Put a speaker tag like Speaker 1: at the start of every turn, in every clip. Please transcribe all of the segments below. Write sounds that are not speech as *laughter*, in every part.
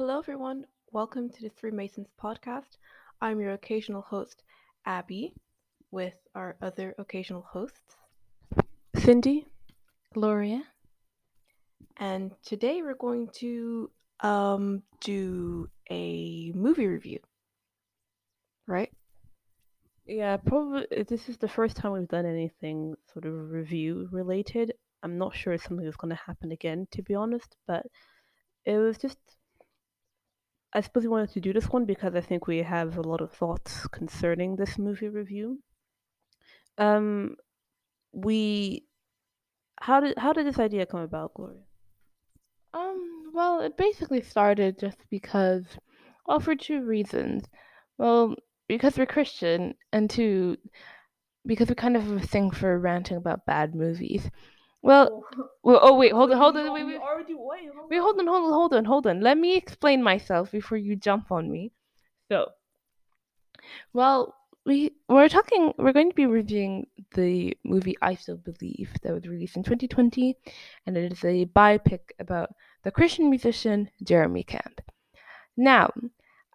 Speaker 1: Hello, everyone. Welcome to the Three Masons podcast. I'm your occasional host, Abby, with our other occasional hosts, Cindy,
Speaker 2: Gloria.
Speaker 1: and today we're going to um do a movie review. Right?
Speaker 2: Yeah, probably this is the first time we've done anything sort of review related. I'm not sure if something is going to happen again, to be honest, but it was just. I suppose we wanted to do this one because I think we have a lot of thoughts concerning this movie review. Um, we. How did how did this idea come about, Gloria?
Speaker 3: Um, well, it basically started just because, well, for two reasons. Well, because we're Christian, and two, because we kind of have a thing for ranting about bad movies. Well, well oh wait, hold on, hold on, wait, wait,
Speaker 1: already wait.
Speaker 3: wait, hold on, hold on, hold on, hold on. Let me explain myself before you jump on me. So, well, we we're talking. We're going to be reviewing the movie I Still Believe that was released in 2020, and it is a biopic about the Christian musician Jeremy Camp. Now,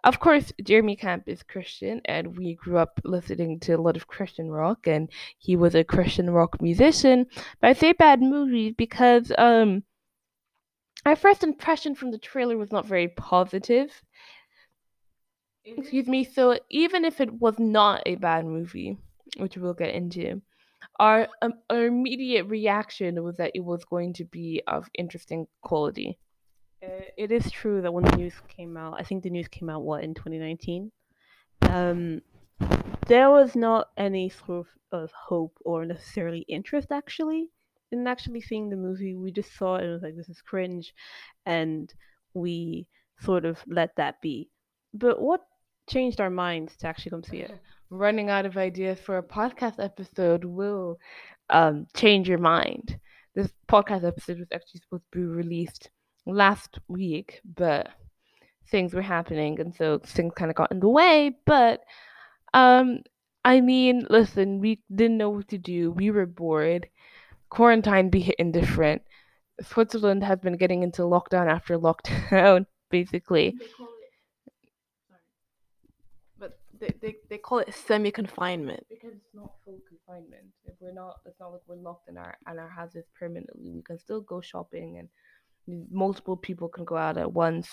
Speaker 3: of course, Jeremy Camp is Christian, and we grew up listening to a lot of Christian rock, and he was a Christian rock musician. But I say bad movie because um, our first impression from the trailer was not very positive. Excuse me. So even if it was not a bad movie, which we'll get into, our um, our immediate reaction was that it was going to be of interesting quality.
Speaker 2: It is true that when the news came out, I think the news came out what in 2019. Um, there was not any sort of, of hope or necessarily interest actually in actually seeing the movie. We just saw it and was like, this is cringe, and we sort of let that be. But what changed our minds to actually come see it? *laughs*
Speaker 3: Running out of ideas for a podcast episode will um, change your mind. This podcast episode was actually supposed to be released last week, but things were happening, and so things kind of got in the way. But um, I mean, listen, we didn't know what to do. We were bored. Quarantine be hitting different. Switzerland has been getting into lockdown after lockdown, *laughs* basically.
Speaker 1: But they, they, they call it semi confinement.
Speaker 3: Because it's not full confinement. If we're not, it's not like we're locked in our in our houses permanently. We can still go shopping, and multiple people can go out at once.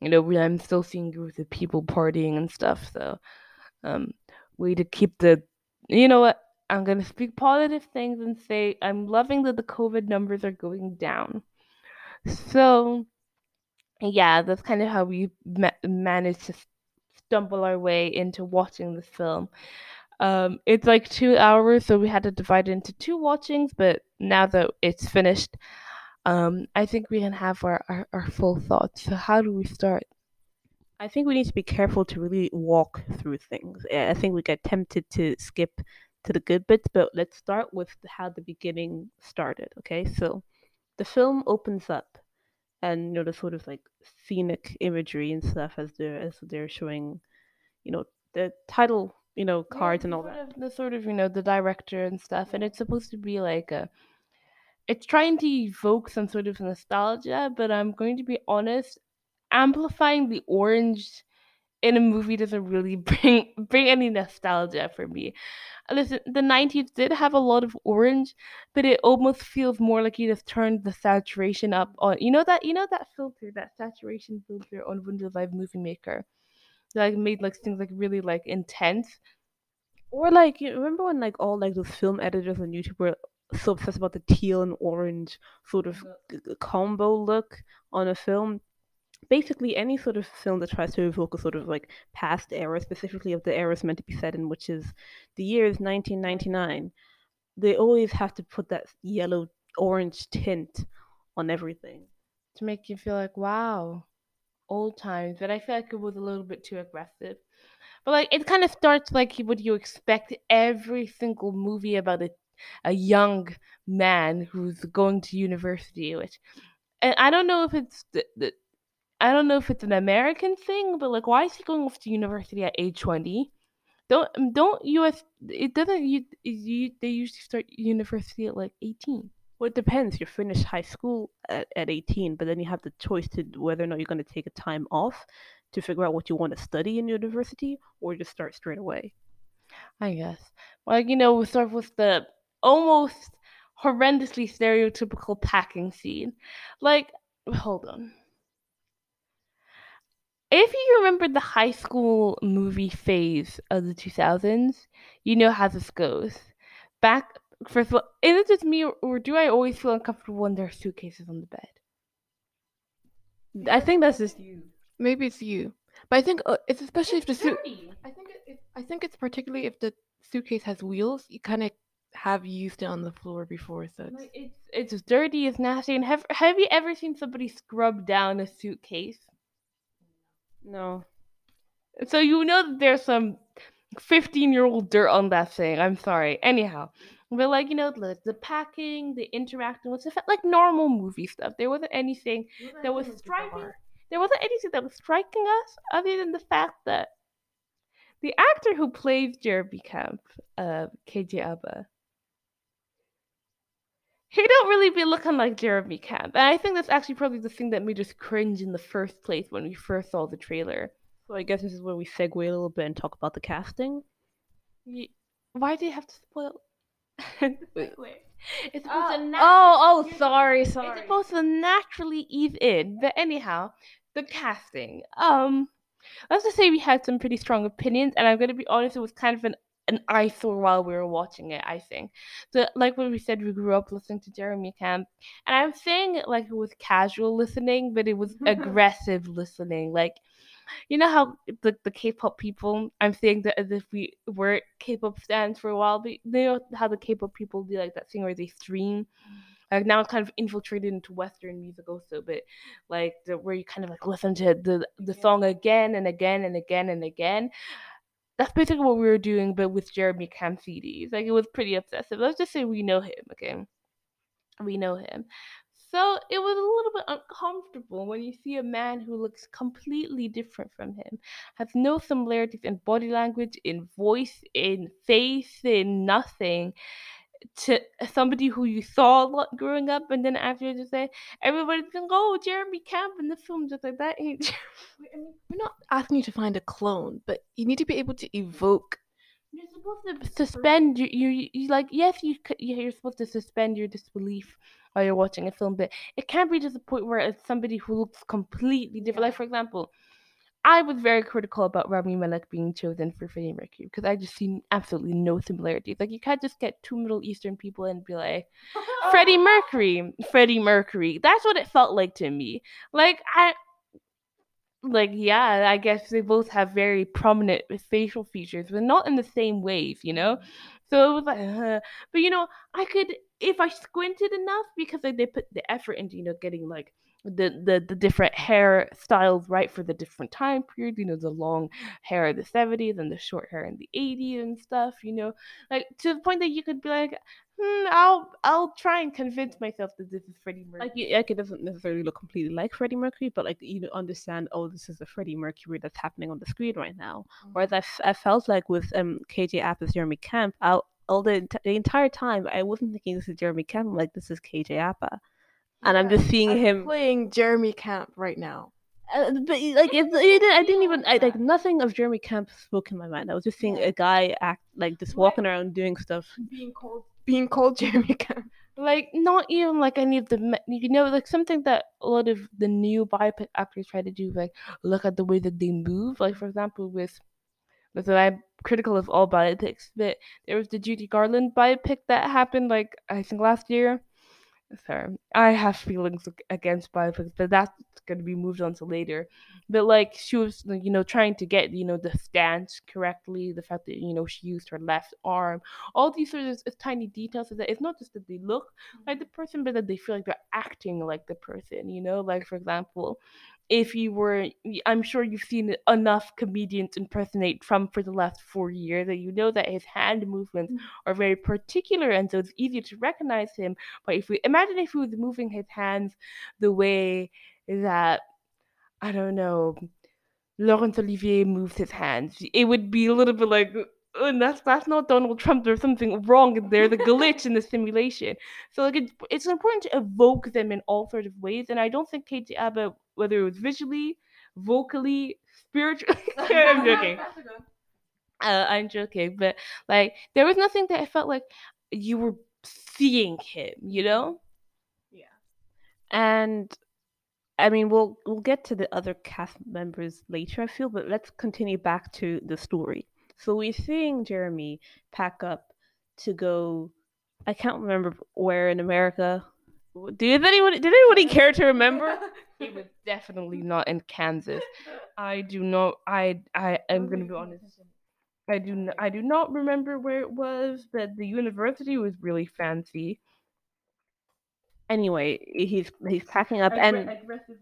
Speaker 3: You know, we, I'm still seeing groups of people partying and stuff. So, um, way to keep the. You know what? I'm gonna speak positive things and say I'm loving that the COVID numbers are going down. So, yeah, that's kind of how we ma- managed to stumble our way into watching this film. Um, it's like two hours, so we had to divide it into two watchings. But now that it's finished, um, I think we can have our, our, our full thoughts. So, how do we start?
Speaker 2: I think we need to be careful to really walk through things. I think we get tempted to skip to the good bits, but let's start with how the beginning started. Okay, so the film opens up, and you know the sort of like scenic imagery and stuff as they're as they're showing, you know, the title, you know, cards and all that.
Speaker 3: Of, the sort of you know the director and stuff, and it's supposed to be like a. It's trying to evoke some sort of nostalgia, but I'm going to be honest, amplifying the orange in a movie doesn't really *laughs* bring bring any nostalgia for me. Listen, the 90s did have a lot of orange, but it almost feels more like you just turned the saturation up on. You know that you know that filter, that saturation filter on Windows Live Movie Maker, that like, made like things like really like intense.
Speaker 2: Or like you remember when like all like those film editors on YouTube were so obsessed about the teal and orange sort of combo look on a film. Basically, any sort of film that tries to evoke a sort of like past era, specifically of the era it's meant to be set in, which is the year is 1999, they always have to put that yellow orange tint on everything.
Speaker 3: to make you feel like wow old times but i feel like it was a little bit too aggressive but like it kind of starts like what you expect every single movie about a, a young man who's going to university which and i don't know if it's the, the i don't know if it's an american thing but like why is he going off to university at age 20 don't um, don't us it doesn't you, you they usually start university at like 18
Speaker 2: Well, it depends. You finish high school at, at 18, but then you have the choice to whether or not you're going to take a time off to figure out what you want to study in university or just start straight away.
Speaker 3: I guess. Like, you know, we start with the almost horrendously stereotypical packing scene. Like, hold on. If you remember the high school movie phase of the 2000s, you know how this goes. Back, first of all, is it just me or, or do I always feel uncomfortable when there are suitcases on the bed?
Speaker 2: I think that's just you.
Speaker 1: Maybe it's you, but I think uh, it's especially if the suit. I think it, it, I think it's particularly if the suitcase has wheels. You kind of have used it on the floor before, so it's,
Speaker 3: Like, it's it's dirty, it's nasty, and have have you ever seen somebody scrub down a suitcase?
Speaker 2: No.
Speaker 3: So you know that there's some 15 year old dirt on that thing. I'm sorry. Anyhow, but like you know the, the packing, the interacting with it felt like normal movie stuff. There wasn't anything that was striking. There wasn't anything that was striking us other than the fact that the actor who plays Jeremy Camp, uh, KJ Apa, he don't really be looking like Jeremy Camp, and I think that's actually probably the thing that made us cringe in the first place when we first saw the trailer.
Speaker 2: So I guess this is where we segue a little bit and talk about the casting.
Speaker 3: Ye- Why do you have to spoil? *laughs* Wait, wait. It's supposed to nat-
Speaker 2: oh, oh, sorry, sorry,
Speaker 3: It's supposed to naturally ease in, but anyhow, the casting. Um, let's just say we had some pretty strong opinions, and I'm gonna be honest, it was kind of an an eyesore while we were watching it. I think, so like what we said, we grew up listening to Jeremy Camp, and I'm saying it like it was casual listening, but it was *laughs* aggressive listening, like. You know how the, the K-pop people, I'm saying that as if we were K-pop fans for a while, but you know how the K-pop people do like that thing where they stream like now it's kind of infiltrated into Western music also, but like the where you kind of like listen to the the song again and again and again and again. That's basically what we were doing, but with Jeremy Camp Like it was pretty obsessive. Let's just say we know him, okay? We know him. So it was a little bit uncomfortable when you see a man who looks completely different from him, has no similarities in body language, in voice, in face, in nothing, to somebody who you saw a lot growing up, and then after you just say everybody's going, "Oh, Jeremy Camp in the film," just like that *laughs* ain't.
Speaker 1: We're not asking you to find a clone, but you need to be able to evoke.
Speaker 3: You're supposed to suspend your, you, you like yes you could you're supposed to suspend your disbelief while you're watching a film, but it can't be to the point where it's somebody who looks completely different. Like for example, I was very critical about Rami Malek being chosen for Freddie Mercury because I just seen absolutely no similarities. Like you can't just get two Middle Eastern people and be like *laughs* Freddie Mercury, Freddie Mercury. That's what it felt like to me. Like I like yeah, I guess they both have very prominent facial features, but not in the same ways, you know. So it was like, uh, but you know, I could if I squinted enough because like they put the effort into you know getting like the the the different hair styles right for the different time period. You know, the long hair in the seventies and the short hair in the eighties and stuff. You know, like to the point that you could be like, hmm, I'll I'll try and convince myself that this is Freddie Mercury.
Speaker 2: Like, you- like it doesn't necessarily look completely like Freddie Mercury, but like you understand, oh, this is the Freddie Mercury that's happening on the screen right now. Whereas I, f- I felt like with um KJ Apa's Jeremy Camp, I, all the the entire time I wasn't thinking this is Jeremy Camp. I'm like this is KJ Appa, and I'm just seeing
Speaker 1: I'm
Speaker 2: him.
Speaker 1: playing Jeremy Camp right now.
Speaker 2: Uh, but like it, it, I didn't even I, like nothing of Jeremy Camp spoke in my mind. I was just seeing a guy act like just walking around doing stuff.
Speaker 1: Being called being called Jeremy Camp.
Speaker 3: like not even like any of the me- you know like something that a lot of the new biopic actors try to do like look at the way that they move like for example with with I'm critical of all biopics but there was the Judy Garland biopic that happened like I think last year sorry I have feelings against biopics but that's going to be moved on to later. But like she was you know trying to get you know the stance correctly the fact that you know she used her left arm. All these sort of of tiny details that it's not just that they look like the person, but that they feel like they're acting like the person, you know? Like, for example, if you were, i'm sure you've seen enough comedians impersonate Trump for the last four years that you know that his hand movements mm. are very particular, and so it's easier to recognize him. But if we imagine if he was moving his hands the way that, I don't know, Laurence Olivier moves his hands, it would be a little bit like, and that's that's not Donald Trump. There's something wrong there, the glitch in the simulation. So like it, it's important to evoke them in all sorts of ways. And I don't think KJ Apa, whether it was visually, vocally, spiritually, *laughs* *laughs* I'm joking. Uh, I'm joking, but like there was nothing that I felt like you were seeing him, you know?
Speaker 2: Yeah. And I mean, we'll we'll get to the other cast members later. I feel, but let's continue back to the story. So we're seeing Jeremy pack up to go. I can't remember where in America. Did anyone did anybody care to remember? *laughs*
Speaker 3: It was definitely not in Kansas. I do not. I I am gonna be honest. I do I do not remember where it was, but the university was really fancy.
Speaker 2: Anyway, he's he's packing up and
Speaker 3: aggressive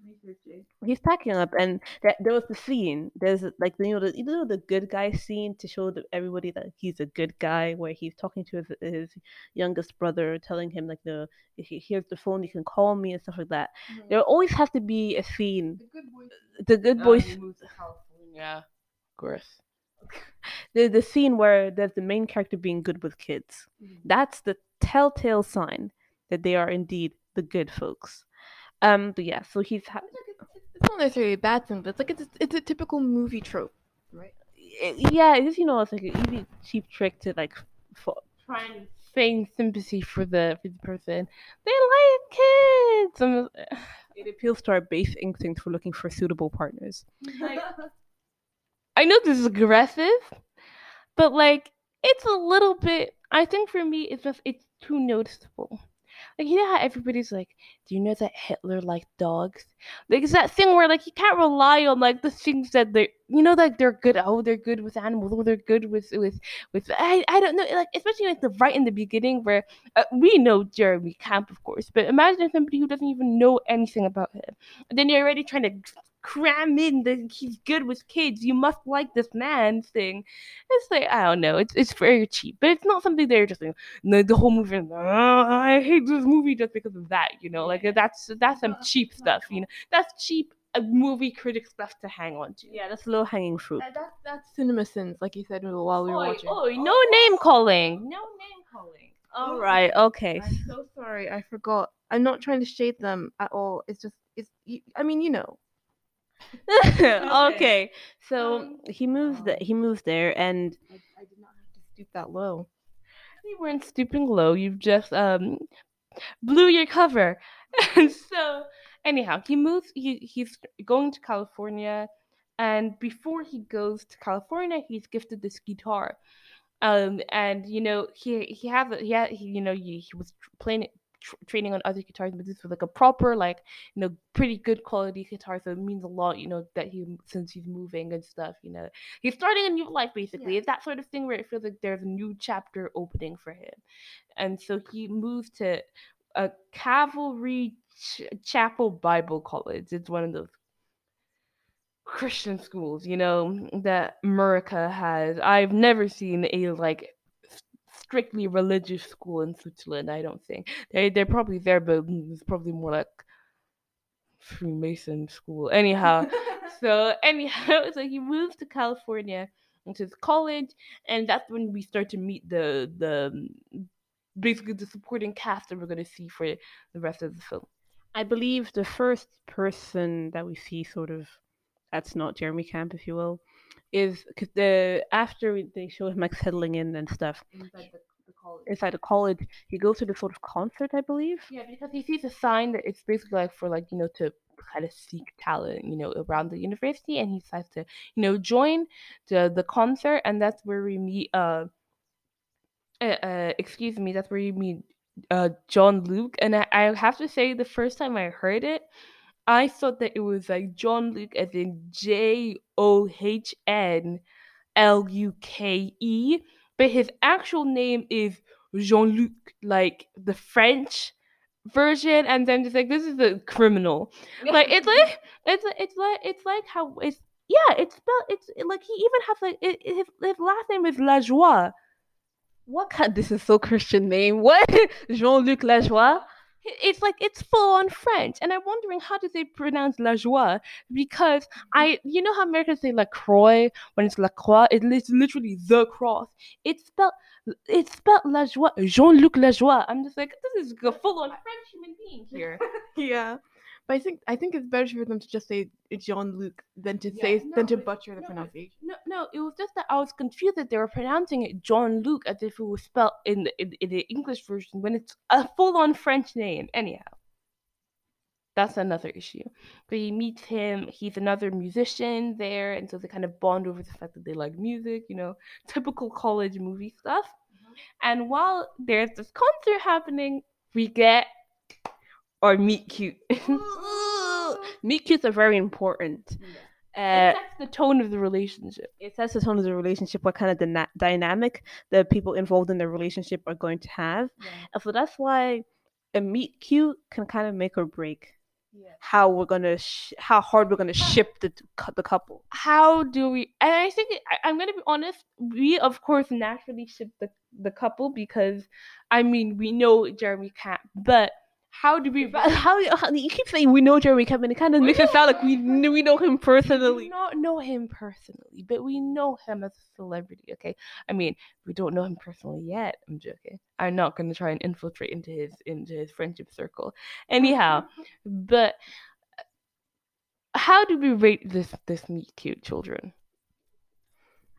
Speaker 2: he's packing up and that there was the scene. There's like you know the you know the good guy scene to show the, everybody that he's a good guy where he's talking to his, his youngest brother telling him like the he- here's the phone you can call me and stuff like that. There always has to be a scene. The good boys
Speaker 3: Um, moved to California. Of course. *laughs*
Speaker 2: the, the scene where there's the main character being good with kids. That's the telltale sign that they are indeed the good folks um but yeah so he's ha-
Speaker 1: It's not necessarily a bad thing, but it's like it's it's a typical movie trope, right?
Speaker 2: it- yeah, it's you know, it's like an easy, cheap trick to like. Fo-
Speaker 3: Trying to feign sympathy for the for the person. They like kids. I'm, *sighs*
Speaker 2: it appeals to our base instinct for looking for suitable partners.
Speaker 3: I know this is aggressive, but like it's a little bit. I think for me, it's just it's too noticeable. Like you know how everybody's like, do you know that Hitler liked dogs? Like it's that thing where like you can't rely on like the things that they, you know, like they're good. Oh, they're good with animals. Oh, they're good with with with. I I don't know. Like especially like the right in the beginning where uh, we know Jeremy Camp, of course, but imagine somebody who doesn't even know anything about him, and then you're already trying to cram in that he's good with kids. You must like this man thing. It's like I don't know. It's it's very cheap, but it's not something they're just like no, the whole movie. "Oh, I hate this movie just because of that. You know, like that's that's some cheap stuff. You know, that's cheap uh, movie critic stuff to hang on to.
Speaker 2: Yeah, that's low hanging fruit.
Speaker 1: That, that's that's CinemaSins, like you said while we were
Speaker 3: Oi,
Speaker 1: watching.
Speaker 3: oi, no name calling. No name calling.
Speaker 2: All right, okay.
Speaker 1: I'm so sorry, I forgot. I'm not trying to shade them at all. It's just it's. y- I mean, you know. *laughs* *laughs*
Speaker 2: okay. So
Speaker 3: Um,
Speaker 2: he moves the he moves there, and
Speaker 1: I, I did not have to stoop that low.
Speaker 3: You weren't stooping low. You've just um blew your cover. *laughs* And so anyhow, he moves. He he's going to California, and before he goes to California, he's gifted this guitar. Um, and you know he he has a- he, had, he you know he, he was playing it. Tr- Training on other guitars, but this was like a proper, like you know, pretty good quality guitar. So it means a lot, you know, that he since he's moving and stuff. You know, he's starting a new life basically.
Speaker 1: Yeah.
Speaker 3: It's that sort of thing where it feels like there's a new chapter opening for him and so he moved to a Calvary Ch- Chapel Bible College. It's one of those Christian schools, you know, that America has. I've never seen a like strictly religious school in Switzerland. I don't think they they're probably there, but it's probably more like Freemason school. Anyhow, *laughs* so anyhow, *laughs* so he moves to California into his college, and that's when we start to meet the the basically the supporting cast that we're gonna see for the rest of the film.
Speaker 2: I believe the first person that we see, sort of, that's not Jeremy Camp, if you will, is because the after they show him like settling in and stuff
Speaker 3: Inside the, the college.
Speaker 2: inside the college, he goes to the sort of concert, I believe.
Speaker 3: Yeah, because he sees a sign that it's basically like for like you know to kind of seek talent, you know, around the university, and he decides to you know join the the concert, and that's where we meet. Uh, uh, uh excuse me, that's where you meet uh John Luke, and I, I have to say the first time I heard it, I thought that it was like John Luke as in J O H N L U K E, but his actual name is Jean Luc, like the French version, and then just like this is a criminal. Like it's like it's it's like it's like how it's yeah it's spelled it's like he even has like it, it- his his last name is Lajoie.
Speaker 2: What kind? This is so Christian name. *laughs* What? Jean Luc Lajoie.
Speaker 3: It's like it's full on French, and I'm wondering how do they pronounce la joie because
Speaker 2: Mm-hmm.
Speaker 3: I, you know how Americans say la croix when it's la croix, it- it's literally the cross. It's spelled, it's spelled la joie, Jean Luc la joie. I'm just like this is a full on French human being here. *laughs*
Speaker 1: yeah. But I think I think it's better for them to just say Jean Luc than to
Speaker 3: Yeah,
Speaker 1: say
Speaker 3: no,
Speaker 1: than to butcher the
Speaker 3: no,
Speaker 1: pronunciation.
Speaker 3: No, no, it was just that I was confused that they were pronouncing it John Luke as if it was spelled in the, in, in the English version when it's a full on French name. Anyhow, that's another issue. But he meets him, he's another musician there, and so they kind of bond over the fact that they like music, you know, *laughs* typical college movie stuff. Mm-hmm. And while there's this concert happening, we get our meet cute. *laughs* *laughs*
Speaker 2: Meet cutes are very important.
Speaker 3: it
Speaker 2: Uh,
Speaker 3: sets the tone of the relationship.
Speaker 2: it sets the tone of the relationship, what kind of dyna- dynamic the people involved in the relationship are going to have. And so that's why a meet cute can kind of make or break
Speaker 3: Yeah.
Speaker 2: how we're gonna sh- how hard we're gonna ship the the couple.
Speaker 3: how do we and i think I, i'm gonna be honest we of course naturally ship the, the couple because i mean we know jeremy camp but how do we *laughs*
Speaker 2: how, how you keep saying we know Jeremy Kevin? It kind of makes it sound like we we know him
Speaker 3: we
Speaker 2: personally.
Speaker 3: do not know him personally but we know him as a celebrity okay i mean we don't know him personally yet i'm joking i'm not gonna try and infiltrate into his into his friendship circle anyhow but uh, how do we rate this this meet cute children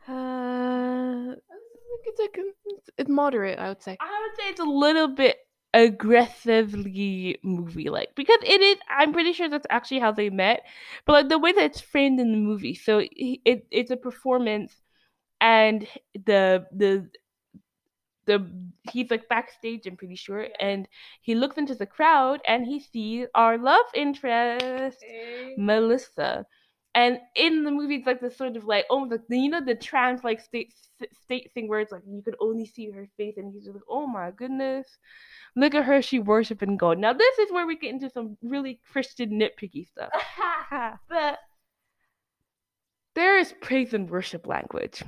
Speaker 2: Uh,
Speaker 1: I think it's like it's, it's moderate, I would say.
Speaker 3: I would say it's a little bit aggressively movie like because it is i'm pretty sure that's actually how they met but like the way that it's framed in the movie. So he- it, it's a performance and the the the he's like backstage i'm pretty sure and he looks into the crowd and he sees our love interest Melissa. And in the movie, it's like this sort of like, oh, like you know, the trans like state state thing where it's like you could only see her face, and he's just like, oh my goodness, look at her, she worshiping God. Now this is where we get into some really Christian nitpicky stuff. *laughs* but there is praise and worship language,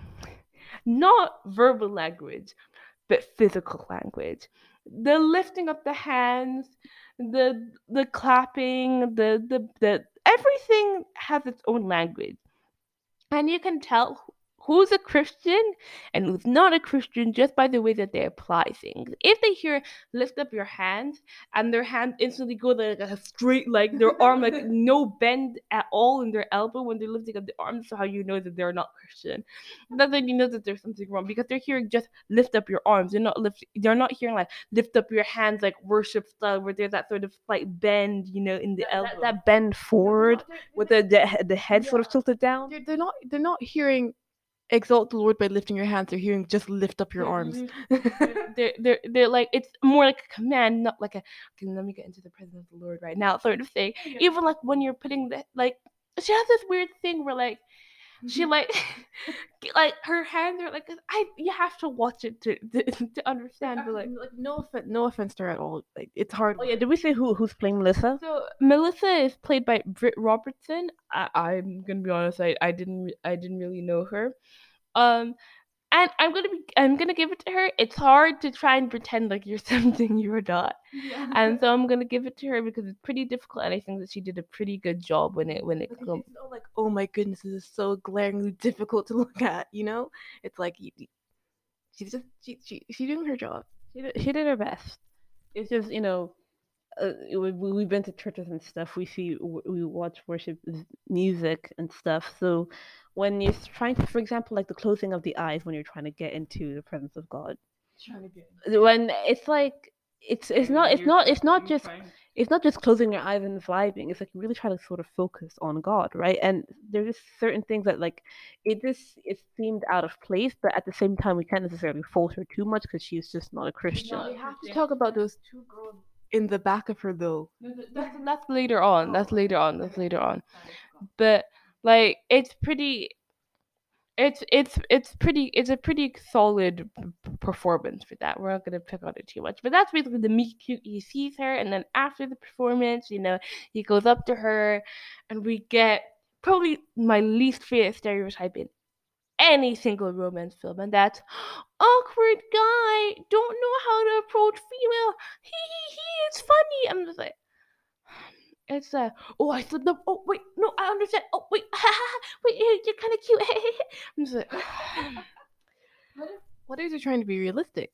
Speaker 3: not verbal language, but physical language. The lifting of the hands, the the clapping, the the the everything has its own language, and you can tell who's a Christian and who's not a Christian just by the way that they apply things. If they hear lift up your hand and their hand instantly go like a straight like their arm like *laughs* no bend at all in their elbow when they're lifting up the arm, so how you know that they're not Christian. That's when you know that there's something wrong because they're hearing just lift up your arms. They're not lift they're not hearing like lift up your hands like worship style where there's that sort of slight bend, you know, in the
Speaker 2: that,
Speaker 3: elbow.
Speaker 2: that, that bend forward with the the, the head sort of tilted down.
Speaker 1: They're, they're not they're not hearing exalt the Lord by lifting your hands. They're hearing just lift up your arms. Mm-hmm. *laughs*
Speaker 3: they're, they're they're like it's more like a command, not like a okay, let me get into the presence of the Lord right now sort of thing. Even like when you're putting the like she has this weird thing where like she like *laughs* like her hands are like I you have to watch it to *laughs* to, to understand but like
Speaker 1: like no offense, no offense to her at all. Like it's hard.
Speaker 2: Oh yeah, did we say who who's playing Melissa?
Speaker 3: So Melissa is played by Britt Robertson. I, I'm gonna be honest, I, I didn't I didn't really know her. Um and I'm gonna be I'm gonna give it to her. It's hard to try and pretend like you're *laughs* something you're not. Yeah. And *laughs* so I'm gonna give it to her because it's pretty difficult and I think that she did a pretty good job when it when it
Speaker 1: Like,
Speaker 3: comes
Speaker 1: like, oh my goodness, this is so glaringly difficult to *laughs* look at. You know, it's like she's just she, she she's doing her job.
Speaker 2: She did, she did her best. It's just you know, uh, we, we- we've been to churches and stuff. We see we watch worship music and stuff. So when you're trying to, for example, like the closing of the eyes when you're trying to get into the presence of God, when it's like it's it's not it's not it's not just it's not just closing your eyes and vibing. It's like you really trying to sort of focus on God, right? And there's just certain things that like it just it seemed out of place, but at the same time we can't necessarily fault her too much because she's just not a Christian.
Speaker 1: We have to talk about those two girls in the back of her though.
Speaker 3: that's, that's later on. That's later on. That's later on. but like it's pretty it's it's it's pretty it's a pretty solid performance for that we're not to pick on it too much but that's basically the meet cute he sees her and then after the performance you know he goes up to her and we get probably my least favorite stereotype in any single romance film, and that's awkward guy don't know how to approach female. He he he. It's funny. I'm just like. It's uh oh I said no oh wait no I understand oh wait *laughs* wait you're kind of cute *laughs* I'm just like *sighs*
Speaker 1: What is it trying to be realistic?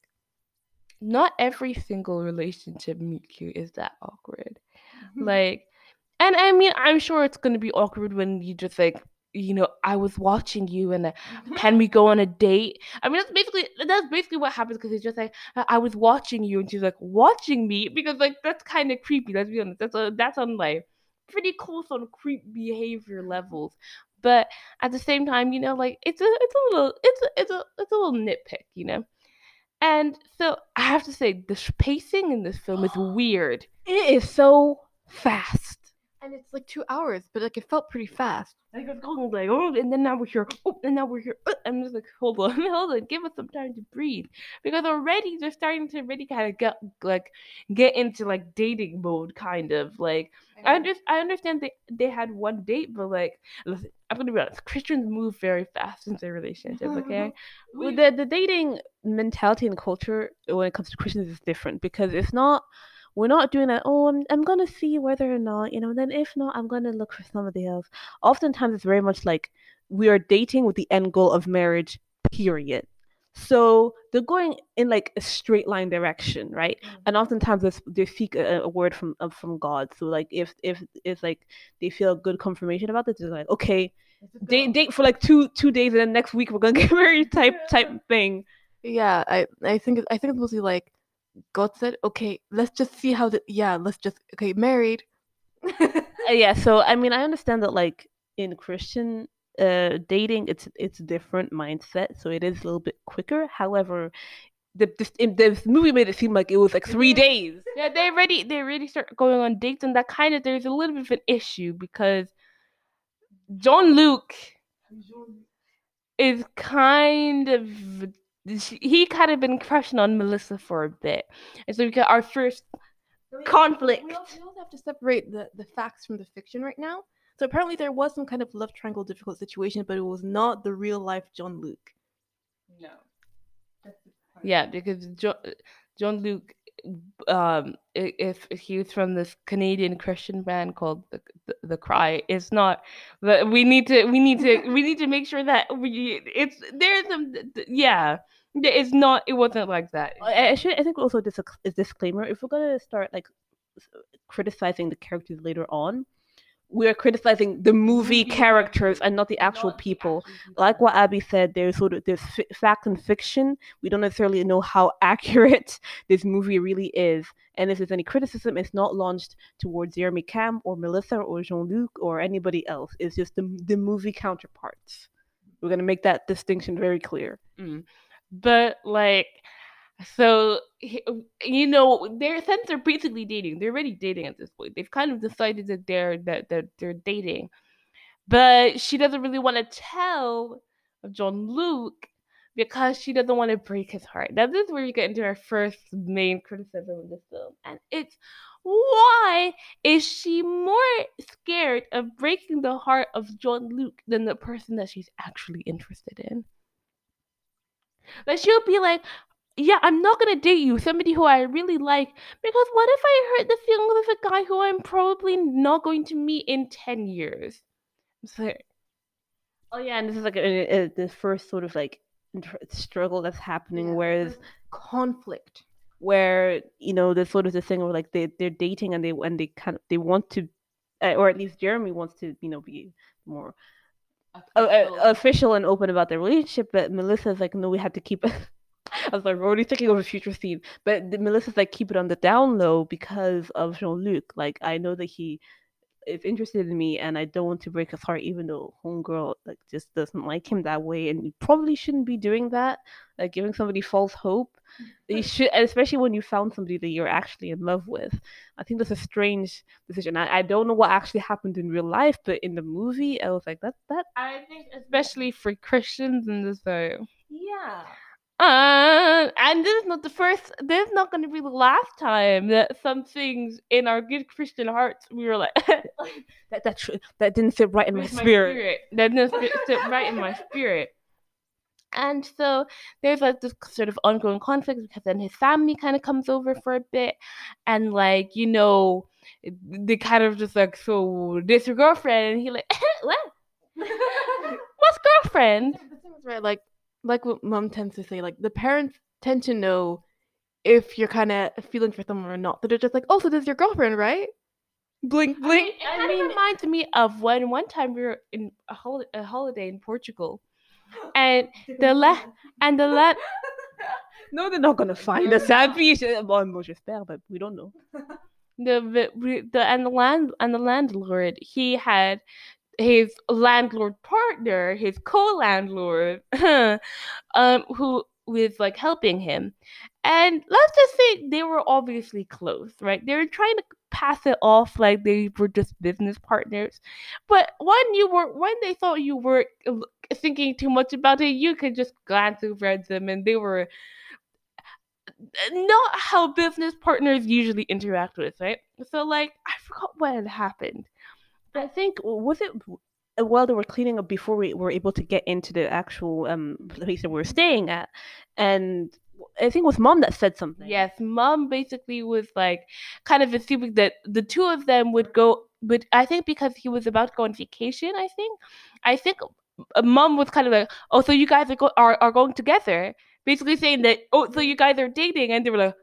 Speaker 3: not every single relationship meet cute is that awkward
Speaker 1: Mm-hmm.
Speaker 3: like and i mean i'm sure it's going to be awkward when you just like you know i was watching you and uh, can we go on a date. I mean that's basically that's basically what happens because it's just like "Uh, i was watching you and she's like watching me? Because like that's kind of creepy let's be honest. That's a, that's on like pretty close on creep behavior levels. But at the same time you know like it's a it's a little it's a, it's a it's a little nitpick you know? And so i have to say the pacing in this film is *gasps* weird.
Speaker 2: It is so fast.
Speaker 1: And it's like two hours, but like it felt pretty fast.
Speaker 3: Like it's going like oh, and then now we're here, oh, and now we're here. uh, I'm just like, hold on, *laughs* hold on, give us some time to breathe, because already they're starting to really kind of get like get into like dating mode, kind of like. I just I understand they they had one date, but like, listen, I'm gonna be honest, Christians move very fast in their relationship. *laughs* Okay,
Speaker 2: Well, the the dating mentality and culture when it comes to Christians is different because it's not we're not doing that. Oh, I'm I'm gonna see whether or not you know. Then if not, I'm gonna look for somebody else. Oftentimes, it's very much like we are dating with the end goal of marriage. Period. So they're going in like a straight line direction, right? And oftentimes they seek a, a word from uh, from God. So like if if it's like they feel good confirmation about this, they're like, okay, date date for like two two days, and then next week we're gonna *laughs* get married type type thing.
Speaker 1: Yeah, I I think I think it's mostly like God said, okay, let's just see how the yeah, let's just okay, married. *laughs*
Speaker 2: Yeah so i mean i understand that like in christian uh dating it's it's a different mindset so it is a little bit quicker. However the this, in- this movie made it seem like it was like three days.
Speaker 3: Yeah, they already they already start going on dates, and that kind of there's a little bit of an issue because John Luke is kind of he kind of been crushing on Melissa for a bit, and so we got our first conflict.
Speaker 1: We also, we also have to separate the the facts from the fiction right now. So apparently there was some kind of love triangle difficult situation, but it was not the real life John Luke.
Speaker 3: No. Yeah, because John John Luke, um, if if he was from this Canadian Christian band called the the, the Kry, it's not. But we need to we need to we need to make sure that we it's there's some yeah. It's not. It wasn't like that.
Speaker 2: I, I should i think also this a disclaimer if we're gonna start like criticizing the characters later on we're criticizing the movie mm-hmm. characters and not the actual people like what Abby said, there's sort of there's fi- fact and fiction. We don't necessarily know how *laughs* accurate this movie really is, and if there's any criticism, it's not launched towards Jeremy Camp or Melissa or Jean Luc or anybody else. It's just the the movie counterparts. We're gonna make that distinction very clear. Mm.
Speaker 3: But like so you know they're since they're basically dating. They're already dating at this point. They've kind of decided that they're that, that they're dating. But she doesn't really want to tell john luke because she doesn't want to break his heart. Now this is where you get into our first main criticism of the film and it's why is she more scared of breaking the heart of john luke than the person that she's actually interested in like she'll be like, "Yeah, I'm not gonna date you, somebody who I really like, because what if I hurt the feelings of a guy who I'm probably not going to meet in ten years?" Like,
Speaker 2: Oh yeah, and this is like a, a, the first sort of like struggle that's happening,
Speaker 1: Yeah,
Speaker 2: whereas
Speaker 1: Conflict.
Speaker 2: where you know there's sort of this thing where like they they're dating and they and they kind of they want to uh, or at least Jeremy wants to you know be more uh, uh, official. and open about their relationship but Melissa's like no we have to keep it. *laughs* I was like we're already thinking of a future scene. But Melissa's like keep it on the down low because of Jean-Luc. Like I know that he is interested in me and I don't want to break his heart even though homegirl like just doesn't like him that way and you probably shouldn't be doing that like giving somebody false hope. You mm-hmm. should especially when you found somebody that you're actually in love with. I think that's a strange decision. I, I don't know what actually happened in real life but in the movie i was like that that
Speaker 3: I think especially for Christians in this time.
Speaker 2: yeah
Speaker 3: Uh, and this is not the first. This is not going to be the last time that some things in our good Christian hearts we were like, *laughs*
Speaker 2: that that tr- that didn't sit right in my
Speaker 3: "Where's
Speaker 2: spirit
Speaker 3: That didn't sit, sit right in my spirit. And so there's like this sort of ongoing conflict because then his family kind of comes over for a bit, and like you know, they kind of just like so this your girlfriend, and he like *laughs* what? *laughs* What's girlfriend?
Speaker 1: The thing is, right, like like what mom tends to say, like the parents tend to know if you're kind of feeling for someone or not. So they're just like, oh, so this is your girlfriend, right? Blink,
Speaker 3: I mean,
Speaker 1: blink.
Speaker 3: it kind of reminds me of when one time we were in a, hol- a holiday in Portugal, and the la- and the la- *laughs*
Speaker 2: No, they're not gonna find us. Happy. Well, moi, j'espère, but we don't know.
Speaker 3: the, the the and the land and the landlord he had his landlord partner his co-landlord *laughs* um who was like helping him and let's just say they were obviously close right they were trying to pass it off like they were just business partners but when you were when they thought you were uh, thinking too much about it you could just glance over at them and they were not how business partners usually interact with, right? So like I forgot what had happened.
Speaker 2: I think was it uh, while they were cleaning up before we were able to get into the actual um place that we were staying at, and I think it was mom that said something.
Speaker 3: Yes, mom basically was like kind of assuming that the two of them would go but I think because he was about to go on vacation, I think. I think uh, mom was kind of like, "Oh, so you guys are go- are, are going together?" Basically saying that, "Oh, so you guys are dating." And they were like,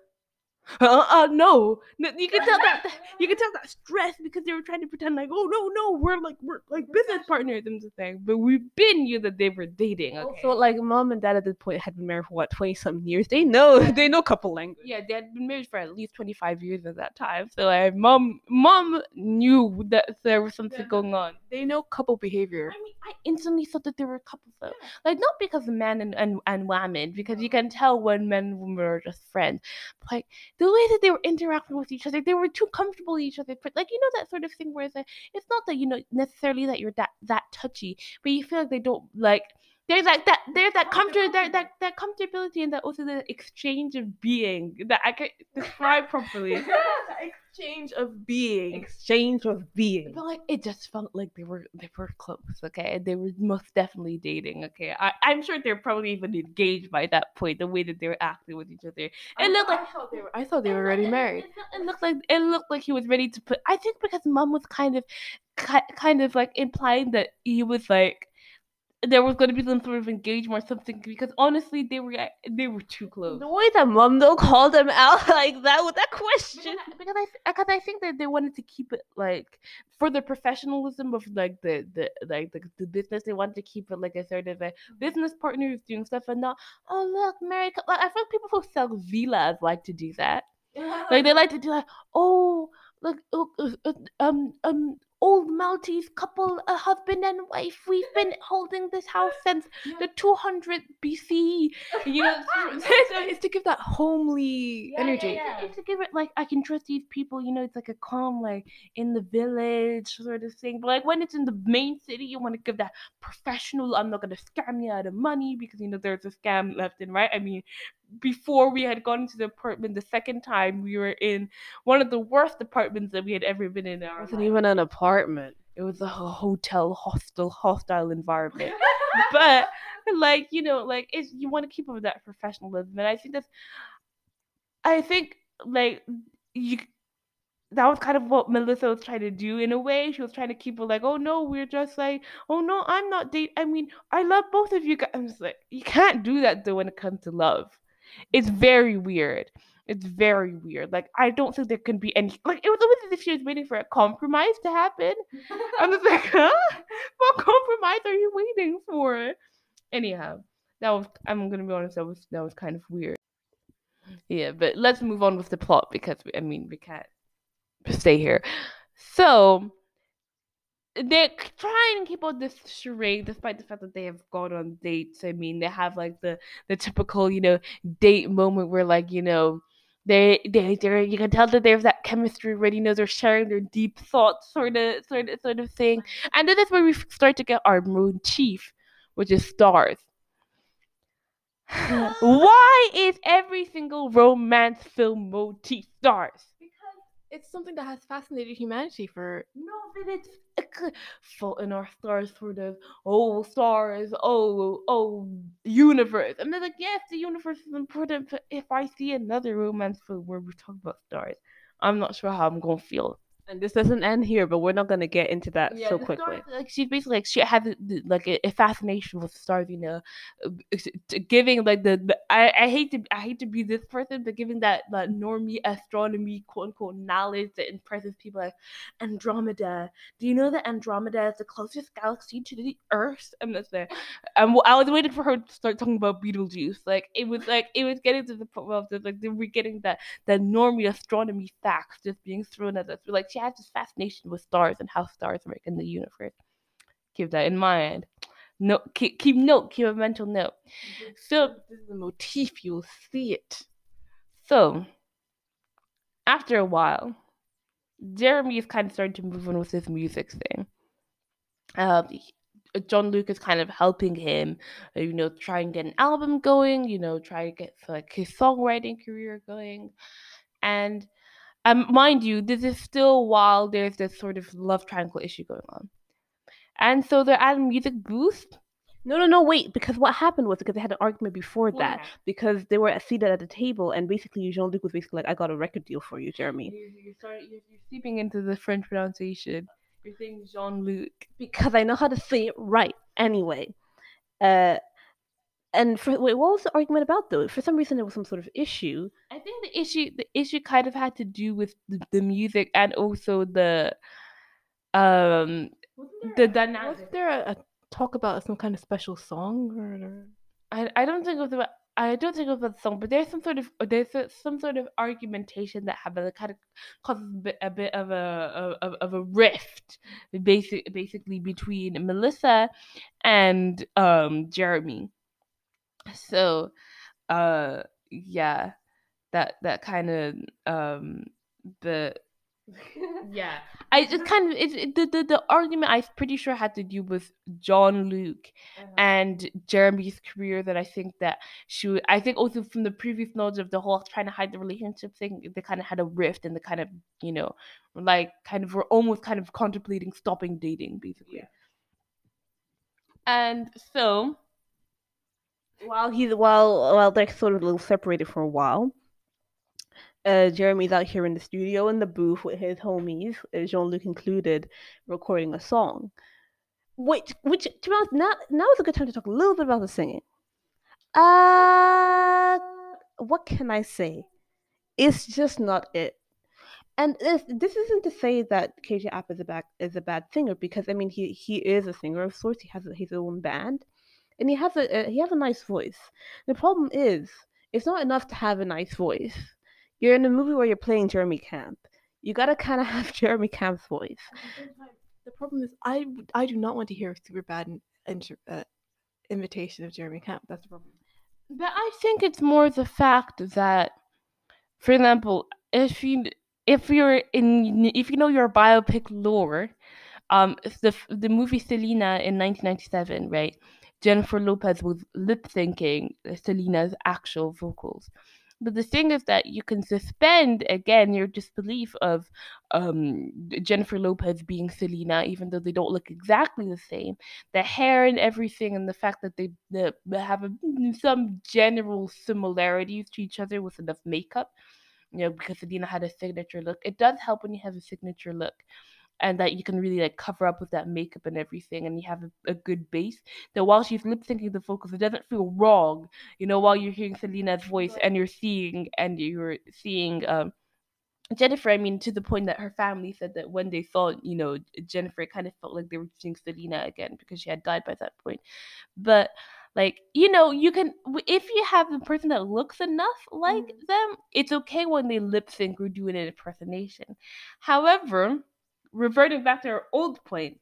Speaker 3: uh, uh no. no you can tell that you can *laughs* tell that stress because they were trying to pretend like oh no no we're like we're like business partners and the thing but we've been knew that they were dating okay
Speaker 2: Also, like mom and dad at this point had been married for what twenty something years. They know *laughs* they know couple language.
Speaker 3: yeah they had been married for at least 25 years at that time so like mom mom knew that there was something going on
Speaker 1: They know couple behavior.
Speaker 3: I mean, I instantly thought that they were couples though. Like not because of men and, and, and women, because you can tell when men and women are just friends. But like the way that they were interacting with each other, they were too comfortable with each other. But like you know that sort of thing where it's, like, it's not that you know necessarily that you're that that touchy, but you feel like they don't like there's like that there's that comfort there that that comfortability and that also the exchange of being that I can describe properly. *laughs*
Speaker 1: Exchange of being.
Speaker 2: Exchange of being.
Speaker 3: But like it just felt like they were they were close, okay? They were most definitely dating, okay? I, I'm sure they're probably even engaged by that point, the way that they were acting with each other. It um, looked like
Speaker 1: I thought they were. I thought they were already
Speaker 3: looked-
Speaker 1: married.
Speaker 3: It, looked- it looked like it looked like he was ready to put. I think because mom was kind of, ki- kind of like implying that he was like, there was going to be some sort of engagement or something. Because honestly, they were they were too close.
Speaker 2: The way that mom though called them out *laughs* like that with that question.
Speaker 3: because I, because I I think that they wanted to keep it like for the professionalism of like the the like the, the business they wanted to keep it like a sort of a business partners doing stuff and not oh look married cou-" like I feel like people who sell villas like to do that *laughs* like they like to do like oh look uh, uh, um um old Maltese couple a husband and wife we've been holding this house *laughs* since the 200 BC you know *laughs* *laughs*
Speaker 1: it's to give that homely energy.
Speaker 3: it's, it's to give it like I can trust these people. You know, it's like a calm, like in the village sort of thing. But like when it's in the main city, you want to give that professional. I'm not gonna scam you out of money because you know there's a scam left and right. I mean, before we had gone into the apartment the second time, we were in one of the worst apartments that we had ever been in. in
Speaker 2: It wasn't
Speaker 3: life.
Speaker 2: even an apartment.
Speaker 3: It was a ho- hotel, hostile, hostile environment. *laughs* but like you know, like it's you want to keep up with that professionalism, and I think that's. I think like you. That was kind of what Melissa was trying to do in a way. She was trying to keep it like, oh no, we're just like, oh no, I'm not date. I mean, I love both of you guys. I'm just like, you can't do that though when it comes to love. It's very weird. It's very weird. Like I don't think there can be any like it was almost as if she was waiting for a compromise to happen. I'm just like, *laughs* huh? What compromise are you waiting for? Anyhow, that was I'm gonna be honest, that was that was kind of weird. Yeah, but let's move on with the plot because we, I mean we can't stay here. So they're trying to keep on this charade despite the fact that they have gone on dates. I mean, they have like the the typical, you know, date moment where like, you know, they they they you can tell that there's that chemistry already, you know, they're sharing their deep thoughts sort of sort of sort of thing. And then that's where we start to get our motif, which is stars. *sighs* Why is every single romance film motif stars?
Speaker 1: It's something that has fascinated humanity for
Speaker 3: No, fault in our stars, sort of. Oh, stars. Oh, oh, universe. And they're like, yes, the universe is important. But if I see another romance film where we talk about stars, I'm not sure how I'm gonna feel.
Speaker 2: And this doesn't end here, but we're not going to get into that so quickly.
Speaker 3: stars, like she's basically like she has like a, a fascination with know, uh, giving like the, the I, I hate to I hate to be this person, but giving that that normie astronomy quote unquote knowledge that impresses people like Andromeda. Do you know that Andromeda is the closest galaxy to the Earth? And that's there. And I was waiting for her to start talking about Betelgeuse. Like it was like it was getting to the point where the, like we're getting that that normie astronomy facts just being thrown at us. Like she has this fascination with stars and how stars work in the universe. Keep that in mind. No, keep, keep note. Keep a mental note. So
Speaker 1: this is a motif you'll see it
Speaker 3: so after a while, Jeremy is kind of starting to move on with his music thing. Um, he- John Luke is kind of helping him, you know, try and get an album going, you know, try to get like his songwriting career going, and um, mind you, this is still while there's this sort of love triangle issue going on, and so they're at a music booth.
Speaker 2: No, no, no, wait. Because what happened was because they had an argument before that. Because they were seated at the table, and basically Jean Luc was basically like, "I got a record deal for you, Jeremy."
Speaker 3: You're, you're, you're seeping into the French pronunciation. You're saying Jean Luc.
Speaker 2: Because I know how to say it right. Anyway, uh, and for wait, what was the argument about though? For some reason, there was some sort of issue.
Speaker 3: I think the issue the issue kind of had to do with the, the music and also the um the
Speaker 1: was
Speaker 3: dynamic.
Speaker 1: there a, a talk about some kind of special song or, or
Speaker 3: I, I don't think it was about I don't think it was about the song, but there's some sort of there's a, some sort of argumentation that happened that kind of causes a bit, a bit of a of, of a rift, basic basically between Melissa and um Jeremy. So, uh, yeah, that that kind of um the *laughs* yeah. I just kind of it, it- the, the the argument I'm pretty sure had to do with John Luke and Jeremy's career that I think that she would, I think also from the previous knowledge of the whole trying to hide the relationship thing they kind of had a rift and they kind of you know like kind of were almost kind of contemplating stopping dating basically. And so
Speaker 2: While he's while while they're sort of a little separated for a while, uh, Jeremy's out here in the studio in the booth with his homies, uh, Jean Luc included, recording a song. Which, which, to be honest, now now is a good time to talk a little bit about the singing. Uh, what can I say? It's just not it. And this this isn't to say that KJ Apa is a bad is a bad singer because I mean he he is a singer of sorts. He has his own band, and he has a, a he has a nice voice. The problem is it's not enough to have a nice voice. You're in a movie where you're playing Jeremy Camp. You gotta kind of *laughs* have Jeremy Camp's voice.
Speaker 1: the problem is I I do not want to hear a super bad in, inter, uh, imitation of Jeremy Camp. That's the problem.
Speaker 3: But I think it's more the fact that, for example, if you if you're in if you know your biopic lore, um, the the movie Selena in 1997, right? Jennifer Lopez was lip syncing Selena's actual vocals. But the thing is that you can suspend again your disbelief of um, Jennifer Lopez being Selena, even though they don't look exactly the same the hair and everything, and the fact that they, they have a, some general similarities to each other with enough makeup. You know, because Selena had a signature look. It does help when you have a signature look, and that you can really like cover up with that makeup and everything, and you have a, a good base. That while she's lip syncing the vocals, it doesn't feel wrong. You know, while you're hearing Selena's voice and you're seeing and you're seeing um Jennifer, I mean, to the point that her family said that when they saw, you know, Jennifer, it kind of felt like they were seeing Selena again because she had died by that point. But like, you know, you can if you have a person that looks enough like them, it's okay when they lip sync or do an impersonation. However, reverting back to our old point,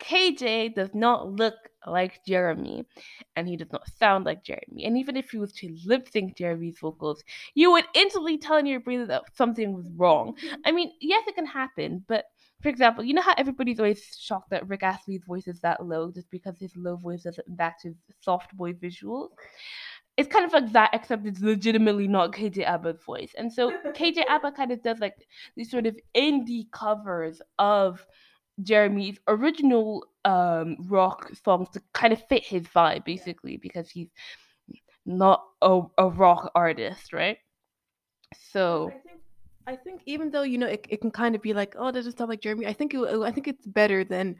Speaker 3: KJ does not look like Jeremy, and he does not sound like Jeremy. And even if he was to lip sync Jeremy's vocals, you would instantly tell in your brain that something was wrong. I mean, yes, it can happen, but for example, you know how everybody's always shocked that Rick Astley's voice is that low just because his low voice doesn't match his soft boy visuals? It's kind of like that, except it's legitimately not KJ Apa's voice. And so *laughs* KJ Abba kind of does like these sort of indie covers of Jeremy's original um rock songs to kind of fit his vibe, basically, because he's not a, a rock artist, right? So
Speaker 1: I think, I think even though you know it, it can kind of be like, oh, that doesn't sound like Jeremy. I think it, I think it's better than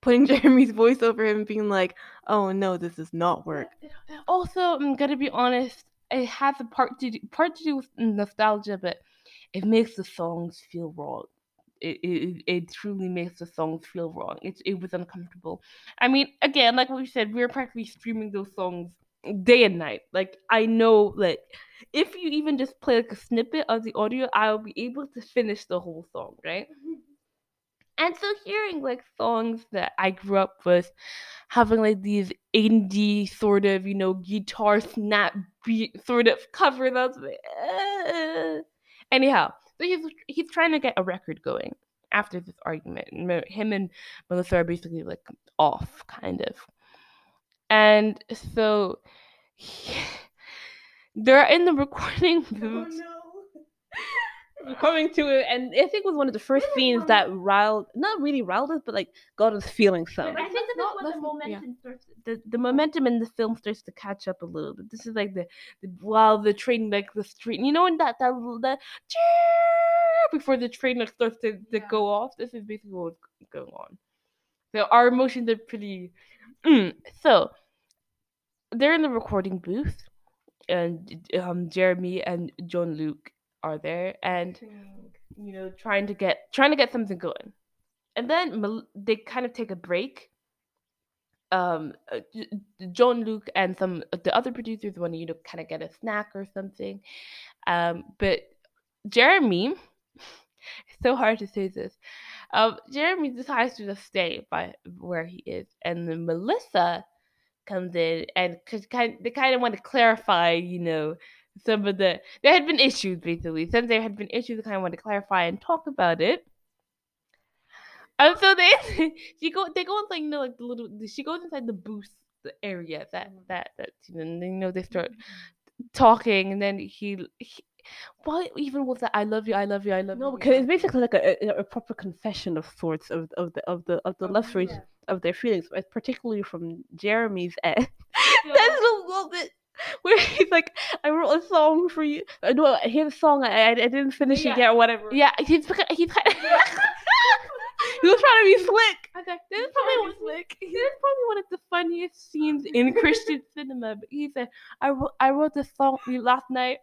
Speaker 1: putting *laughs* Jeremy's voice over him and being like, oh no, this does not work.
Speaker 3: also, I'm gonna be honest, it has a part to do, part to do with nostalgia, but it makes the songs feel wrong. It, it, it truly makes the songs feel wrong. It, it was uncomfortable. I mean, again, like we said, we were practically streaming those songs day and night. Like I know, like if you even just play like a snippet of the audio, I'll be able to finish the whole song, right? Mm-hmm. And so hearing like songs that I grew up with, having like these indie sort of, you know, guitar snap beat sort of cover, that's like, uh. anyhow. So he's he's trying to get a record going after this argument. Him and Melissa are basically like off, kind of. And so he, *laughs* they're in the recording booth. *laughs*
Speaker 2: coming to it, and I think it was one of the first scenes that riled, not really riled us, but like got us feeling some.
Speaker 3: I think that
Speaker 1: not-
Speaker 3: that's when the
Speaker 1: that's-
Speaker 3: momentum starts. The, the momentum in the film starts to catch up a little bit. This is like the, the while the train like the street, you know, when that that that before the train like starts to, to go off. This is basically what's going on. So our emotions are pretty. Mm. So they're in the recording booth, and um Jeremy and John Luke are there, and you know trying to get trying to get something going. And then they kind of take a break. Um uh, john luke and some the other producers want to you know kind of get a snack or something. Um but jeremy it's *laughs* so hard to say this. Um jeremy decides to just stay by where he is and then melissa comes in and cause kind they kind of want to clarify you know some of the there had been issues basically since there had been issues I kind of want to clarify and talk about it. And so they *laughs* she go they go into like you know like the little she goes inside the booth the area that mm-hmm. that that you know, and then, you know they start mm-hmm. talking and then he, he what even was that I love you I love you I love
Speaker 2: No,
Speaker 3: you No,
Speaker 2: because it's basically like a, a, a proper confession of sorts of, of the of the of the love stories of their feelings, particularly from Jeremy's end. *laughs* *laughs* That's a little bit *laughs* where he's like, "I wrote a song for you." Uh, I know his song. I I, I didn't finish
Speaker 3: Yeah.
Speaker 2: it yet, or whatever.
Speaker 3: yeah he's he's *laughs*
Speaker 2: he was trying to be slick.
Speaker 3: Okay, this is probably one, slick. this is probably one of the funniest scenes in *laughs* Christian cinema. But he said, "I wrote, I wrote this song for you last night."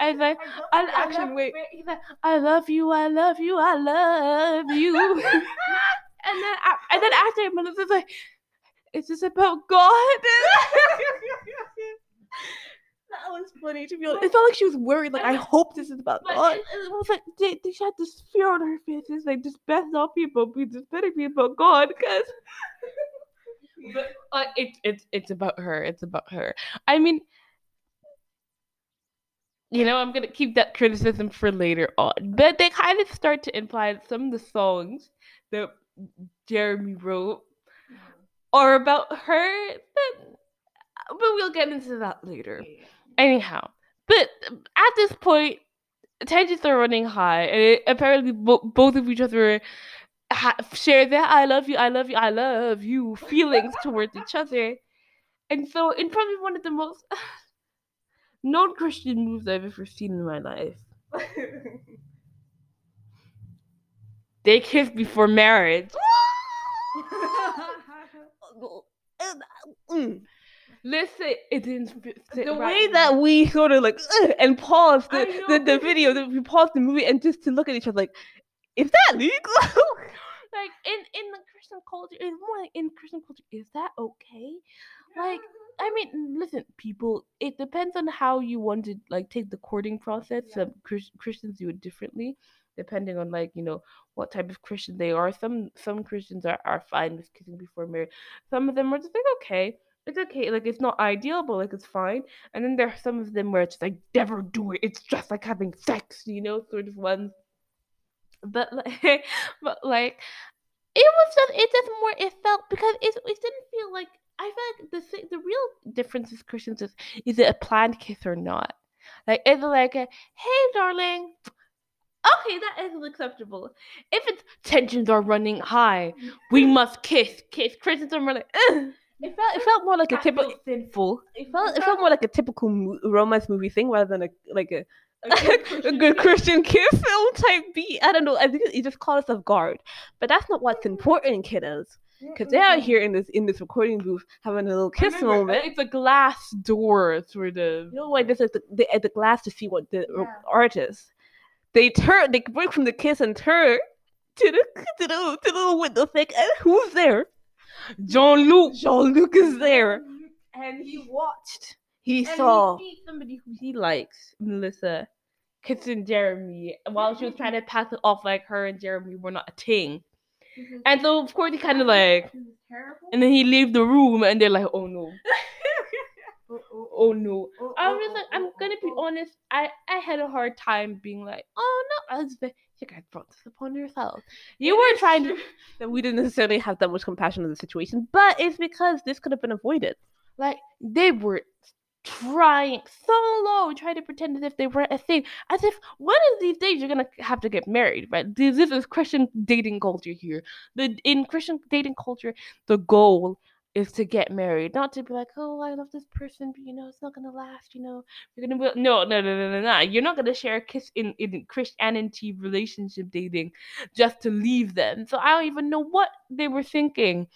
Speaker 3: I was like, I, I
Speaker 1: Action,
Speaker 3: love,
Speaker 1: wait.
Speaker 3: He's like, "I love you, I love you, I love you." and then, a- and then after Melissa's like, "Is this about God?"
Speaker 2: That was funny to be honest. It felt like she was worried. Like, I hope this is about
Speaker 3: But
Speaker 2: God.
Speaker 3: it, it was like they, they had this fear on her face. It's like this best not be about me. This better be about God, because. *laughs* but uh, it, it's it's about her. It's about her. I mean, you know, I'm gonna keep that criticism for later on. But they kind of start to imply that some of the songs that Jeremy wrote are about her. But, but we'll get into that later. Anyhow, but at this point, tensions are running high, and it, apparently bo- both of each other ha- share that "I love you, I love you, I love you" feelings towards each other, and so in probably one of the most *sighs* non-Christian moves I've ever seen in my life, *laughs* they kiss before marriage. *laughs* *laughs*
Speaker 2: Uh, mm.
Speaker 3: Listen, it didn't fit-
Speaker 2: the
Speaker 3: right
Speaker 2: way that we sort of like and paused the,
Speaker 3: know.
Speaker 2: the, the video, that we paused the movie and just to look at each other like, is that legal? *laughs*
Speaker 3: like in in the Christian culture, it's more like in Christian culture. Is that okay? Like, I mean, listen, people. It depends on how you want to like take the courting process. Some Chris, Christians do it differently, depending on like you know what type of Christian they are. Some some Christians are are fine with kissing before marriage. Some of them are just like okay. It's okay, like it's not ideal, but like it's fine. And then there are some of them where it's like never do it. It's just like having sex, you know, sort of ones but like *laughs* but like it was just it just more it felt because it, it didn't feel like I felt like the the real differences Christians is is it a planned kiss or not? Like is it like a hey darling? Okay, that is acceptable. If it's tensions are running high, we mm. must kiss, kiss. Christians are like, Ugh,
Speaker 2: It felt it felt more like a typical.
Speaker 3: sinful.
Speaker 2: It felt it felt more like a typical mo- romance movie thing rather than a like a a good *laughs* Christian kiss film type beat. I don't know. I think it just caught us off guard, but that's not what's important, kiddos. Because they're here in this in this recording booth having a little kiss
Speaker 3: Remember, uh,
Speaker 2: moment.
Speaker 3: It's a glass door, sort of.
Speaker 2: You know why this is the, the at the glass to see what the uh,
Speaker 3: Yeah.
Speaker 2: artist. They turn, they break from the kiss and turn to the to the to the window thick. And who's there?
Speaker 3: Jean Luc.
Speaker 2: Jean Luc is there, and he watched. He
Speaker 3: And
Speaker 2: saw.
Speaker 3: he sees somebody who he likes, Melissa, kissing Jeremy, while she was trying to pass it off like her and Jeremy were not a thing. Mm-hmm. And so, of course, he kind of like, and then he leave the room, and they're like, "Oh no, *laughs* oh no." Oh, oh, oh, I'm just like, I'm gonna be honest. I I had a hard time being like, "Oh Elizabeth, you guys brought this upon yourself. You were trying to." *laughs*
Speaker 2: that we didn't necessarily have that much compassion on the situation, but it's because this could have been avoided.
Speaker 3: like they were trying so low, trying to pretend as if they weren't a thing as if one of these days you're gonna have to get married right this, this is christian dating culture here the in christian dating culture the goal is to get married not to be like oh i love this person but you know it's not gonna last you know you're gonna be no no no no no no you're not gonna share a kiss in in christianity relationship dating just to leave them. So i don't even know what they were thinking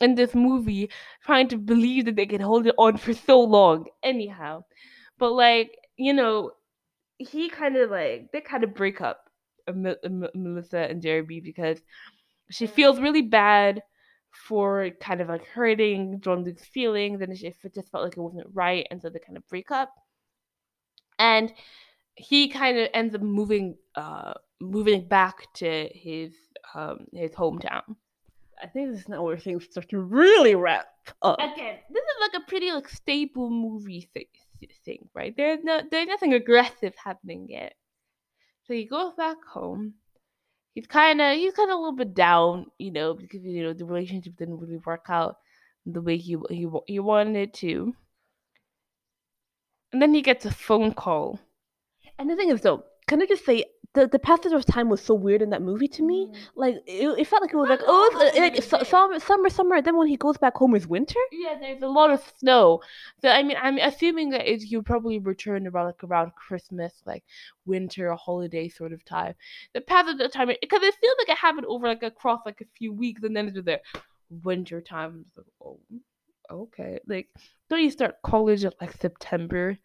Speaker 3: in this movie trying to believe that they could hold it on for so long anyhow. But like you know he kind of like they kind of break up Me- melissa and jeremy because she mm. feels really bad for kind of like hurting john luke's feelings and it just felt like it wasn't right and so they kind of break up and he kind of ends up moving uh moving back to his um his hometown
Speaker 2: I think this is now where things start to really wrap up.
Speaker 3: again, this is like a pretty like stable movie thi- thi- thing, right? There's no there's nothing aggressive happening yet. So he goes back home. He's kind of he's kind of a little bit down, you know, because you know the relationship didn't really work out the way he he he wanted it to. And then he gets a phone call.
Speaker 2: And the thing is, though, can I just say the the passage of time was so weird in that movie to me. Mm. Like it, it felt like it was like oh, like su- summer, summer, summer. Then when he goes back home, it's winter.
Speaker 3: Yeah, there's a lot of snow. So I mean, I'm assuming that it, you probably return around like around Christmas, like winter, holiday sort of time. The passage of time, because it feels like it happened over like across like a few weeks, and then it's there winter time. Like, oh, okay. Like, don't you start college at like September?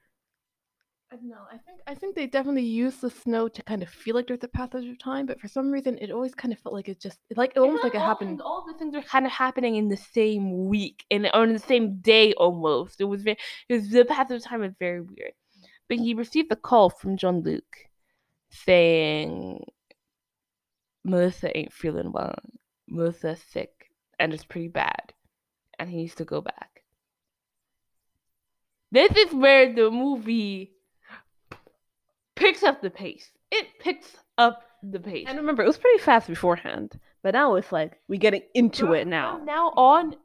Speaker 1: I don't know. I think I think they definitely use the snow to kind of feel like there's a passage of time, but for some reason it always kind of felt like it just like it almost like it
Speaker 3: all,
Speaker 1: happened.
Speaker 3: All the things are kind of happening in the same week and on the same day almost. It was very. It was, the passage of time was very weird. But he received a call from John Luke saying Melissa ain't feeling well. Melissa's sick and it's pretty bad, and he needs to go back. This is where the movie picks up the pace. It picks up the pace.
Speaker 2: And remember, it was pretty fast beforehand, but now it's like we're getting into it now.
Speaker 3: From now on,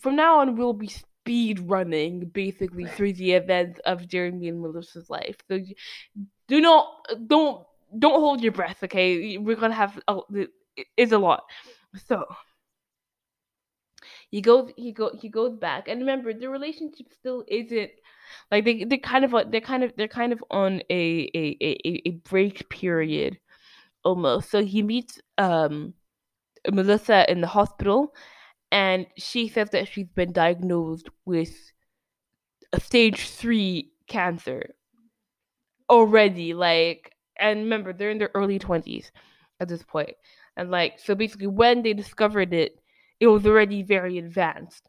Speaker 3: from now on, we'll be speed running basically through the events of Jeremy and Melissa's life. So do not, don't, don't hold your breath. Okay, we're gonna have a, it's a lot. So he goes, he go, he goes back, and remember, the relationship still isn't like they they kind of they're kind of they're kind of on a a a, a break period almost. So he meets um Melissa in the hospital and she says that she's been diagnosed with a stage three cancer already. Like, and remember, they're in their early 20s at this point. And, like, so basically, when they discovered it, it was already very advanced.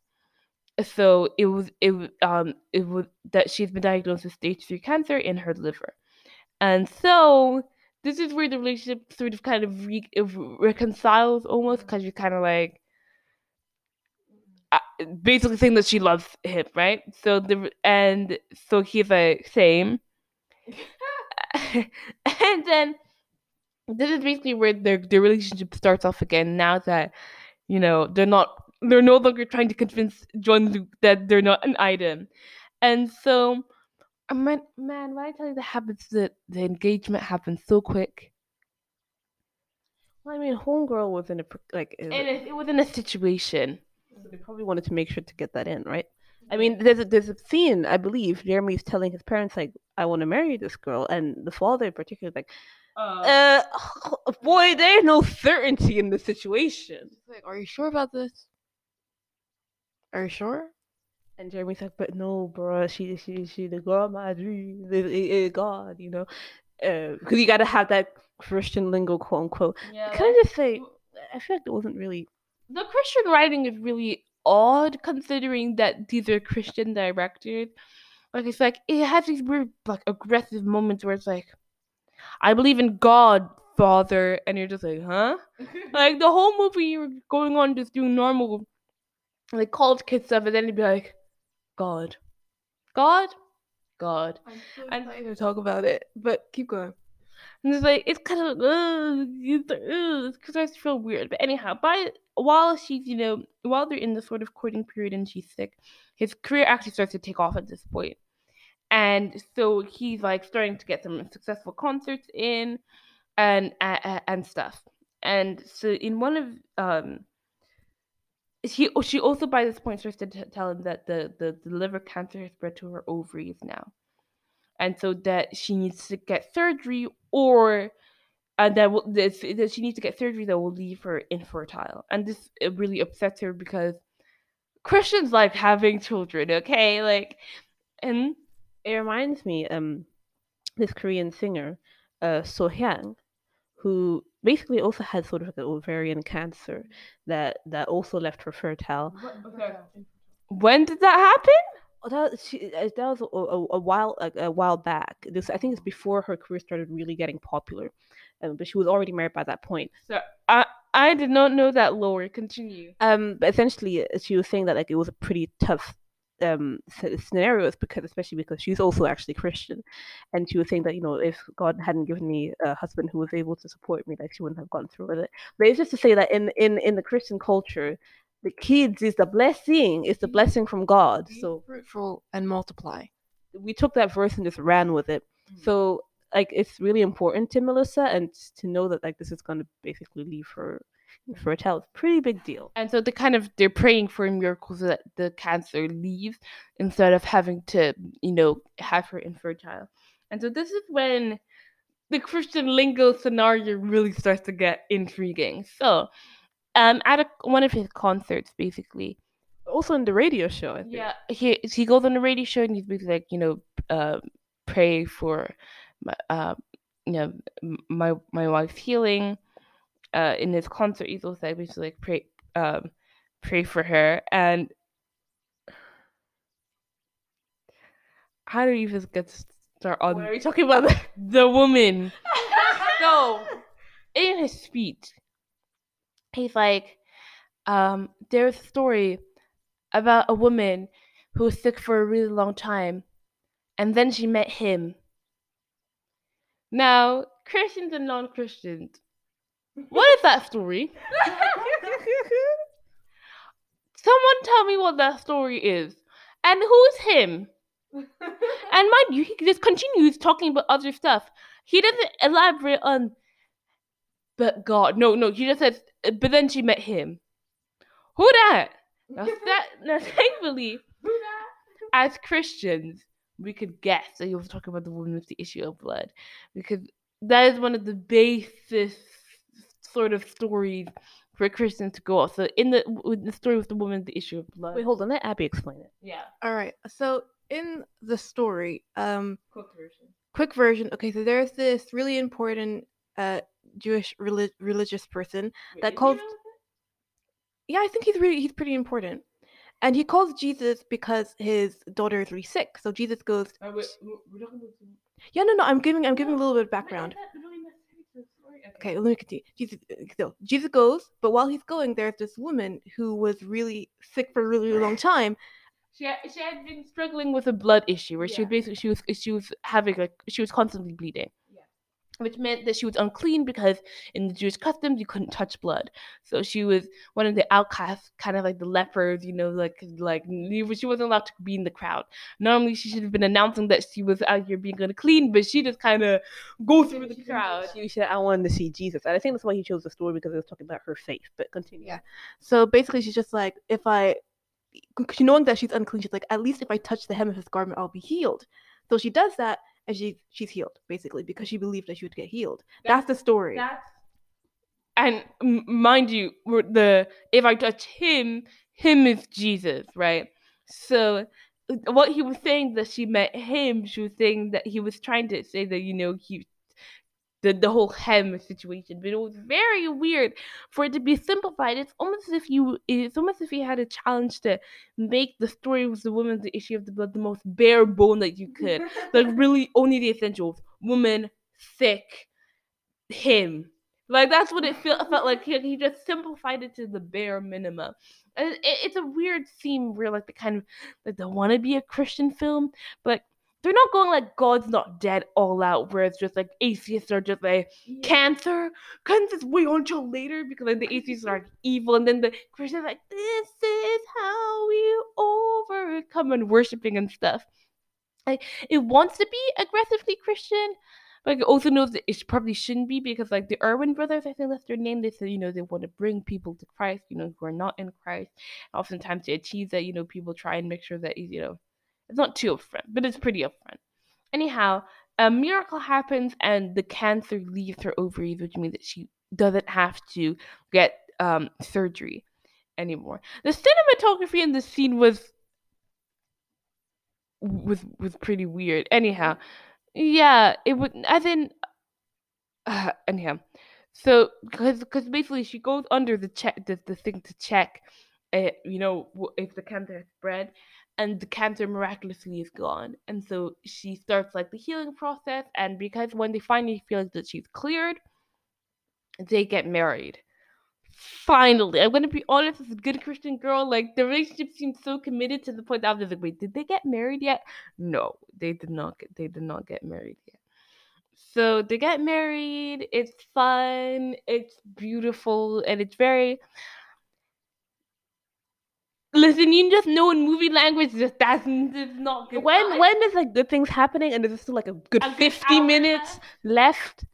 Speaker 3: So it was it um it was that she's been diagnosed with stage three cancer in her liver, and so this is where the relationship sort of kind of re- reconciles almost because you're kind of like uh, basically saying that she loves him, right? So the and so he's like same, *laughs* and then this is basically where their their relationship starts off again. Now that you know they're not they're no longer trying to convince John Luke that they're not an item. And so, uh, man, man, when I tell you that happens, that the engagement happens so quick.
Speaker 2: Well, I mean, homegirl was in a like.
Speaker 3: And it, it was in a situation.
Speaker 2: So they probably wanted to make sure to get that in, right? I mean, there's a there's a scene I believe Jeremy's telling his parents like, "I want to marry this girl," and the father in particular is like, Um, "Uh, boy, there's no certainty in the situation."
Speaker 1: Like, are you sure about this? Are you sure?
Speaker 2: And Jeremy's like, "But no, bro, she she she the girl of my dreams, it, it, it eh, eh, God, you know, um, because you got to have that Christian lingo, quote unquote."
Speaker 3: yeah,
Speaker 2: Can I just say, I feel like it wasn't really
Speaker 3: the Christian writing is really odd considering that these are Christian directors. Like it's like it has these weird like aggressive moments where it's like, I believe in God, Father, and you're just like, huh? *laughs* like the whole movie you were going on just doing normal like college kid stuff, and then you'd be like, God. God? God.
Speaker 1: I'm so
Speaker 3: And-
Speaker 1: excited to talk about it, but keep going.
Speaker 3: And it's like it's kind of it's because I feel weird. But anyhow, by while she's you know while they're in the sort of courting period and she's sick, his career actually starts to take off at this point, and so he's like starting to get some successful concerts in, and and, and stuff. And so in one of um. She, she also by this point starts to t- tell him that the, the, the liver cancer has spread to her ovaries now and so that she needs to get surgery or and that, will, this, that she needs to get surgery that will leave her infertile and this really upsets her because christians like having children okay like and
Speaker 2: It reminds me, um, this Korean singer, uh, So Hyang, who basically also had sort of like an ovarian cancer that that also left her fertile.
Speaker 3: when did that happen
Speaker 2: Oh, that she uh, that was a, a, a while like, a while back. This I think it's before her career started really getting popular, um, but she was already married by that point.
Speaker 3: so i i did not know that lower continue
Speaker 2: Um, but essentially, uh, she was saying that like it was a pretty tough um s- scenarios because especially because she's also actually Christian, and she was saying that you know if God hadn't given me a husband who was able to support me, like she wouldn't have gone through with it. But it's just to say that in in in the Christian culture, the kids is the blessing, it's the blessing from God.
Speaker 1: Be
Speaker 2: So
Speaker 1: fruitful and multiply.
Speaker 2: we took that verse and just ran with it.
Speaker 3: Mm.
Speaker 2: So like it's really important to Melissa and to know that like this is going to basically leave her fertile. It's pretty big deal.
Speaker 3: and so they kind of they're praying for a miracle so that the cancer leaves instead of having to you know have her infertile and so this is when the christian lingo scenario really starts to get intriguing so um at a, one of his concerts basically
Speaker 2: Also in the radio show, I think.
Speaker 3: yeah he he goes on the radio show and he's basically like you know uh, pray for my uh you know my my wife's healing uh in his concert he's also like basically like pray um pray for her. And how do you even get to start on
Speaker 2: are you talking about? *laughs*
Speaker 3: the woman. *laughs* So in his speech he's like um there's a story about a woman who was sick for a really long time and then she met him. Now christians and non-christians what is that story? Someone tell me what that story is. And who's him? And mind you he just continues talking about other stuff. He doesn't elaborate on but god no no he just says "Uh, but then she met him. Who that now, *laughs* that, now thankfully as christians we could guess that he was talking about the woman with the issue of blood. Because that is one of the basis sort of stories for christians to go off so in the with the story with the woman the issue of blood
Speaker 2: Wait, hold on. Let Abby explain it.
Speaker 3: yeah
Speaker 1: All right. So in the story, um,
Speaker 3: quick version
Speaker 1: quick version. Okay, so there's this really important uh Jewish relig- religious person. That calls- Yeah, I think he's really he's pretty important. And he calls Jesus because his daughter is really sick. So Jesus goes, "Yeah, no, no, I'm giving I'm giving a little bit of background." Okay, let me continue. Jesus, uh, so Jesus goes, but while he's going, there's this woman who was really sick for a really long time.
Speaker 3: She had, she had been struggling with a blood issue where she was basically she was she was having like she was constantly bleeding. Which meant that she was unclean because in the Jewish customs you couldn't touch blood. So she was one of the outcasts, kind of like the lepers, you know, like like she wasn't allowed to be in the crowd. Normally she should have been announcing that she was out here being unclean, but she just kind of goes through the crowd.
Speaker 2: She said, "I wanted to see Jesus," and I think that's why he chose the story because it was talking about her faith. But continue.
Speaker 1: Yeah. So basically, she's just like, if I, she knowing that she's unclean, she's like, at least if I touch the hem of his garment, I'll be healed. So she does that, and she she's healed basically because she believed that she would get healed. That's, that's the story.
Speaker 3: That's and mind you, the if I touch him, him is Jesus, right? So what he was saying that she met him, she was saying that he was trying to say that you know he the, the whole hem situation, but it was very weird for it to be simplified. It's almost as if you it's almost as if you had a challenge to make the story with the woman the issue of the blood the most bare bone that you could. like *laughs* really only the essentials. Woman, sick, him. Like that's what it felt felt like. He, he just simplified it to the bare minimum. It, it, it's a weird theme where like the kind of like they want to be a Christian film, but like they're not going like God's not dead all out, where it's just like atheists are just like yeah. cancer. Cancer's way until later because like the atheists are like, evil, and then the Christians like this is how we overcome and worshiping and stuff. Like it wants to be aggressively Christian, but it also knows that it probably shouldn't be because like the Erwin brothers, I think that's their name. They said you know they want to bring people to Christ, you know, who are not in Christ. And Oftentimes to achieve that, you know, people try and make sure that you know it's not too upfront, but it's pretty upfront. Anyhow, a miracle happens and the cancer leaves her ovaries, which means that she doesn't have to get um, surgery anymore. The cinematography in this scene was was was pretty weird. Anyhow, yeah, it would. I think. Uh, anyhow, so because because basically she goes under the check the, the thing to check, uh, you know, if the cancer has spread, and the cancer miraculously is gone. And so she starts like the healing process. And because when they finally feel that she's cleared, they get married. Finally, I'm gonna be honest, as a good Christian girl, like the relationship seems so committed to the point that I was like, wait, did they get married yet? No, they did not get they did not get married yet. So they get married, it's fun, it's beautiful, and it's very Listen, you just know in movie language just that's not good.
Speaker 2: When time. when there's like good things happening and there's still like a good a fifty good minutes left,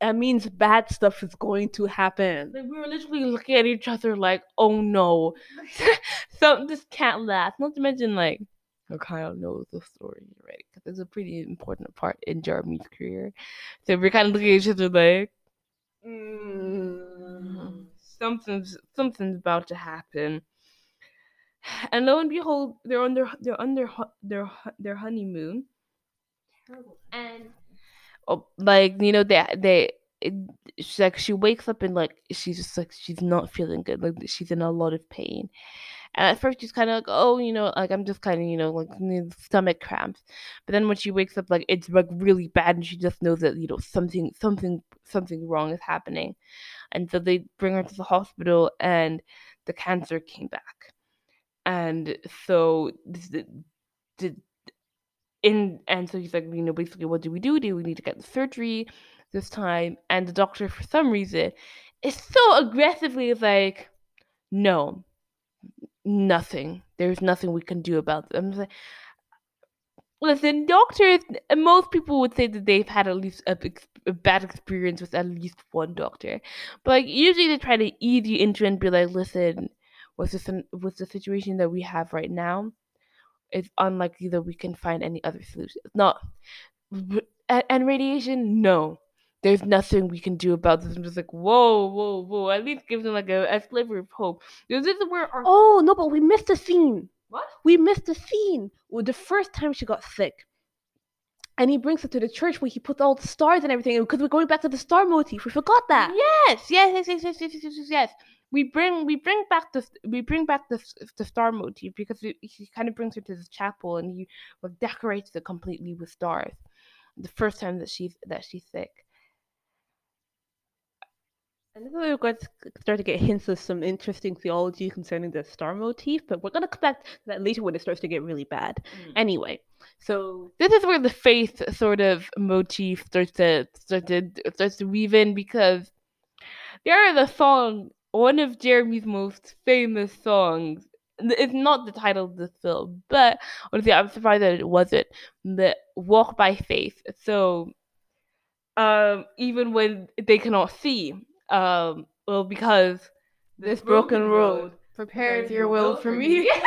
Speaker 2: that means bad stuff is going to happen.
Speaker 3: Like we were literally looking at each other like, oh no, *laughs* so this can't last. Not to mention like, Kyle knows the story right because it's a pretty important part in Jeremy's career. So we're kind of looking at each other like, mm, something's something's about to happen and lo and behold, they're on their they're on their their their honeymoon, Terrible. and oh, like you know they they it, she's like she wakes up and like she's just like she's not feeling good, like she's in a lot of pain. And at first she's kind of like, oh, you know, like I'm just kind of, you know, like mm, stomach cramps. But then when she wakes up, like it's like really bad, and she just knows that you know something, something, something wrong is happening. And so they bring her to the hospital, and the cancer came back and so in and so he's like you know basically what do we do? Do we need to get the surgery this time? And the doctor for some reason is so aggressively like no nothing. There's nothing we can do about them like, listen doctors most people would say that they've had at least a, a, bad experience with at least one doctor. But like usually they try to ease you into and be like listen with this with the situation that we have right now, it's unlikely that we can find any other solution. Not and radiation, no. There's nothing we can do about this. I'm just like, whoa, whoa, whoa. At least give them like a, a sliver of hope. This is where our
Speaker 2: Oh no, but we missed a scene.
Speaker 3: What?
Speaker 2: We missed a scene. Well, the first time she got sick. And he brings her to the church where he puts all the stars and everything. Because we're going back to the star motif. We forgot that.
Speaker 3: Yes, yes, yes, yes, yes, yes, yes, yes we bring we bring back the we bring back the the star motif because he kind of brings her to the chapel and he like decorates it completely with stars. The first time that she's that she's sick.
Speaker 2: And then we're going to start to get hints of some interesting theology concerning the star motif, but we're going to come back to that later when it starts to get really bad.
Speaker 3: Mm.
Speaker 2: Anyway, so
Speaker 3: this is where the faith sort of motif starts to starts to starts to weave in because there is a song, one of Jeremy's most famous songs. It's not the title of the film, but honestly, I'm surprised that it wasn't. The Walk by Faith. So, um, even when they cannot see, um, well, because this broken road
Speaker 1: Prepares your will for me. *laughs*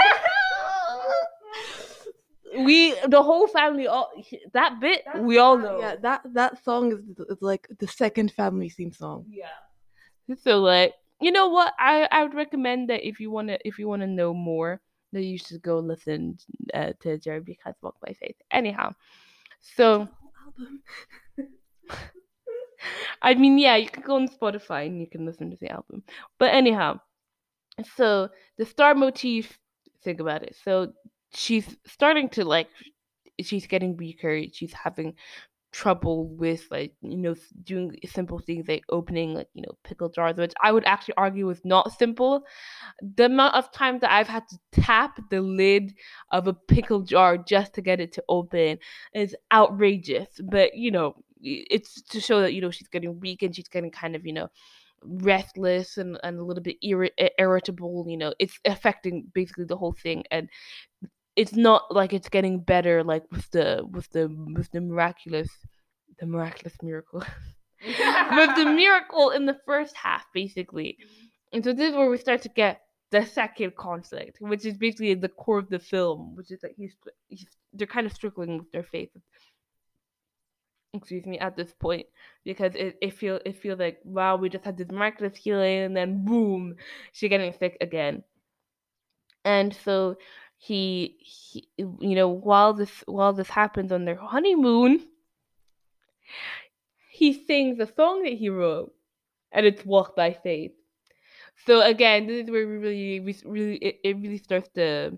Speaker 2: we, the whole family, all that bit, we all know.
Speaker 1: yeah, that that song is, is like the second family theme song.
Speaker 2: yeah.
Speaker 3: So like, you know what? I I would recommend that if you wanna if you wanna know more, that you should go listen uh, to Jeremy Camp's Walk by Faith. Anyhow, so
Speaker 1: Album. *laughs*
Speaker 3: I mean, yeah, you can go on Spotify and you can listen to the album. But anyhow, so the star motif, think about it. So she's starting to like, she's getting weaker. She's having trouble with like you know doing simple things like opening like you know pickle jars which i would actually argue was not simple. The amount of times that i've had to tap the lid of a pickle jar just to get it to open is outrageous but you know it's to show that you know she's getting weak and she's getting kind of you know restless and, and a little bit irri- irritable you know it's affecting basically the whole thing and it's not like it's getting better like with the with the with the miraculous the miraculous miracle. *laughs* With the *laughs* miracle in the first half basically. And so this is where we start to get the second conflict which is basically the core of the film which is that he's, he's they're kind of struggling with their faith. Excuse me at this point because it, it feel it feels like wow we just had this miraculous healing and then boom she's getting sick again. And so he, he you know while this while this happens on their honeymoon he sings a song that he wrote and it's walk by faith. So again this is where we really we really it, it really starts to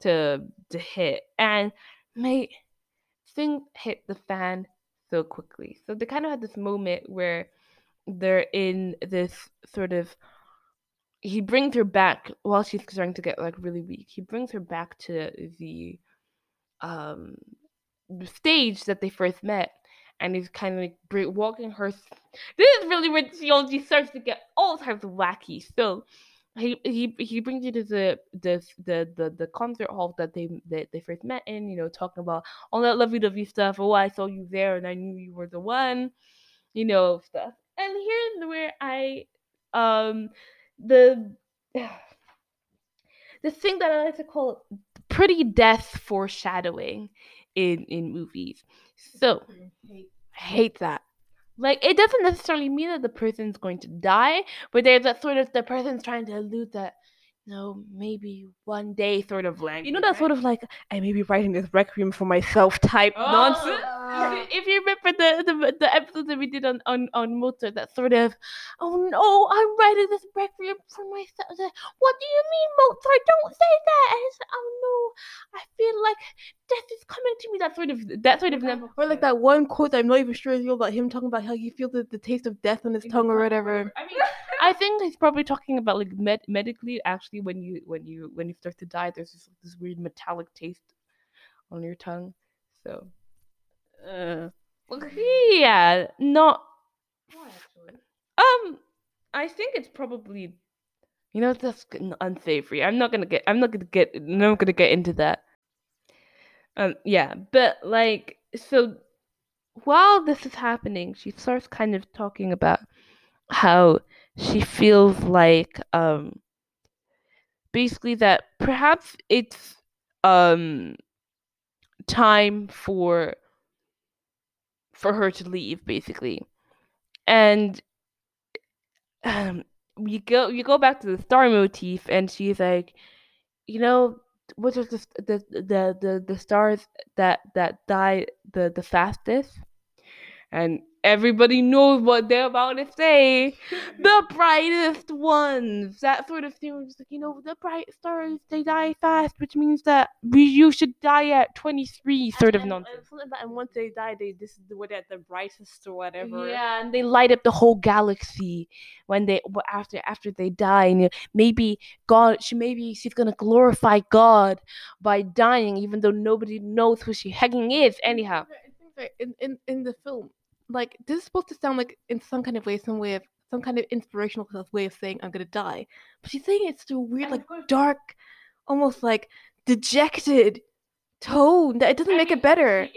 Speaker 3: to to hit. And mate thing hit the fan so quickly. So they kind of had this moment where they're in this sort of he brings her back while she's starting to get like really weak. He brings her back to the um stage that they first met, and he's kind of like walking her. th- This is really where theology starts to get all types of wacky. So he he he brings you to the the the the, the concert hall that they that they first met in. You know, talking about all that lovey dovey stuff. Oh, I saw you there, and I knew you were the one. You know stuff. And here's where I um the *sighs* the thing that I like to call pretty death foreshadowing in in movies. So
Speaker 1: I hate that.
Speaker 3: like it doesn't necessarily mean that the person's going to die, but there's that sort of the person's trying to allude that no, maybe one day sort of language.
Speaker 2: You know that sort of like I may be writing this requiem for myself *laughs* type nonsense.
Speaker 1: Ah.
Speaker 3: if you remember the, the the episode that we did on on on Mozart, that sort of, oh no, I'm writing this requiem for myself. What do you mean, Mozart? Don't say that. And it's, oh no, I feel like death is coming to me. That sort of that sort of level.
Speaker 1: Or like that one quote that I'm not even sure is real about him talking about how he feels the, the taste of death on his tongue or whatever.
Speaker 3: I mean, I think he's probably talking about like med- medically. Actually, when you when you when you start to die, there's this this weird metallic taste on your tongue. So, uh, yeah, not Um, I think it's probably, you know, that's unsavory. I'm not gonna get. I'm not gonna get. I'm not gonna get into that. Um, yeah, but like, so while this is happening, she starts kind of talking about how she feels like, um, basically that perhaps it's um time for for her to leave, basically, and um, you go you go back to the star motif, and she's like, you know, which is the the the the, the stars that that die the the fastest, and everybody knows what they're about to say. the *laughs* brightest ones, that sort of thing. Just like you know, the bright stars they die fast, which means that we, you should die at twenty three, sort
Speaker 2: and,
Speaker 3: of nonsense.
Speaker 2: And, and once they die, they this is the way that the brightest or whatever.
Speaker 3: Yeah, and they light up the whole galaxy when they after after they die. And you- maybe God, she maybe she's gonna glorify God by dying, even though nobody knows who she hecking is. Anyhow,
Speaker 1: in, in in the film, like this is supposed to sound like in some kind of way, some way of some kind of inspirational of way of saying I'm gonna die, but she's saying it's to a weird, like
Speaker 3: course-
Speaker 1: dark, almost like dejected tone that it doesn't make it better.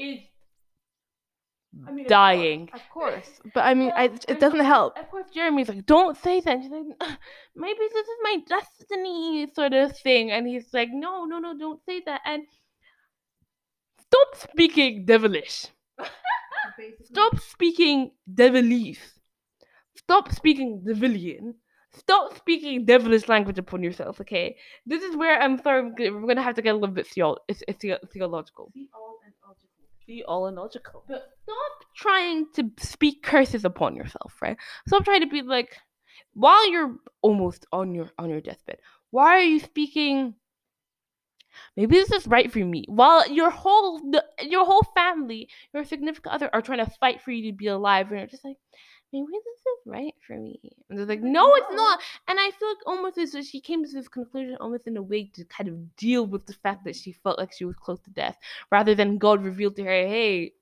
Speaker 3: I mean, dying.
Speaker 1: Of course, but I mean, I,
Speaker 3: Yeah,
Speaker 1: it doesn't help.
Speaker 3: Of course, Jeremy's like, "Don't say that." She's like, "Maybe this is my destiny," sort of thing, and he's like, "No, no, no, don't say that." And stop speaking devilish. *laughs* Stop speaking devilish. Stop speaking devilian. Stop speaking devilish language upon yourself. Okay, this is where I'm sorry. We're gonna have to get a little bit theo- it's, it's theo- theological.
Speaker 2: Theological.
Speaker 3: But stop trying to speak curses upon yourself, right? Stop trying to be like, while you're almost on your on your deathbed, why are you speaking? Maybe this is right for me. While your whole your whole family, your significant other, are trying to fight for you to be alive, and you're just like, maybe this is right for me. And they're like, no, it's not. And I feel like almost as if she came to this conclusion, almost in a way to kind of deal with the fact that she felt like she was close to death, rather than God revealed to her, hey,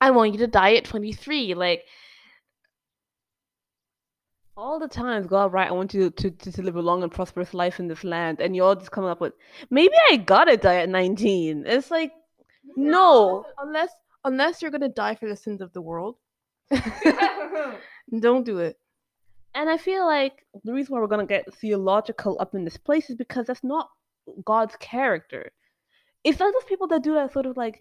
Speaker 3: I want you to die at 23. Like,
Speaker 2: All the times, God, right? I want you to, to, to live a long and prosperous life in this land, and you're all just coming up with, maybe I gotta die at 19. It's like, no.
Speaker 1: unless unless you're gonna die for the sins of the world, *laughs* don't do it.
Speaker 2: And I feel like the reason why we're gonna get theological up in this place is because that's not God's character. It's like those people that do that sort of like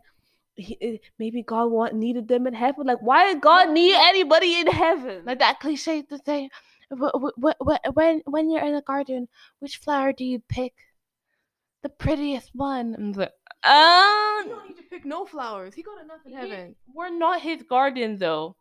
Speaker 2: he, eh, maybe God want needed them in heaven. Like, why did God need anybody in heaven?
Speaker 3: like that cliche to say, "Wh- wh- wh- wh- when when you're in a garden, which flower do you pick? The prettiest one. I'm like,
Speaker 1: You
Speaker 3: um,
Speaker 1: don't need to pick no flowers. He got enough in
Speaker 3: He-
Speaker 1: heaven.
Speaker 3: we're not his garden though.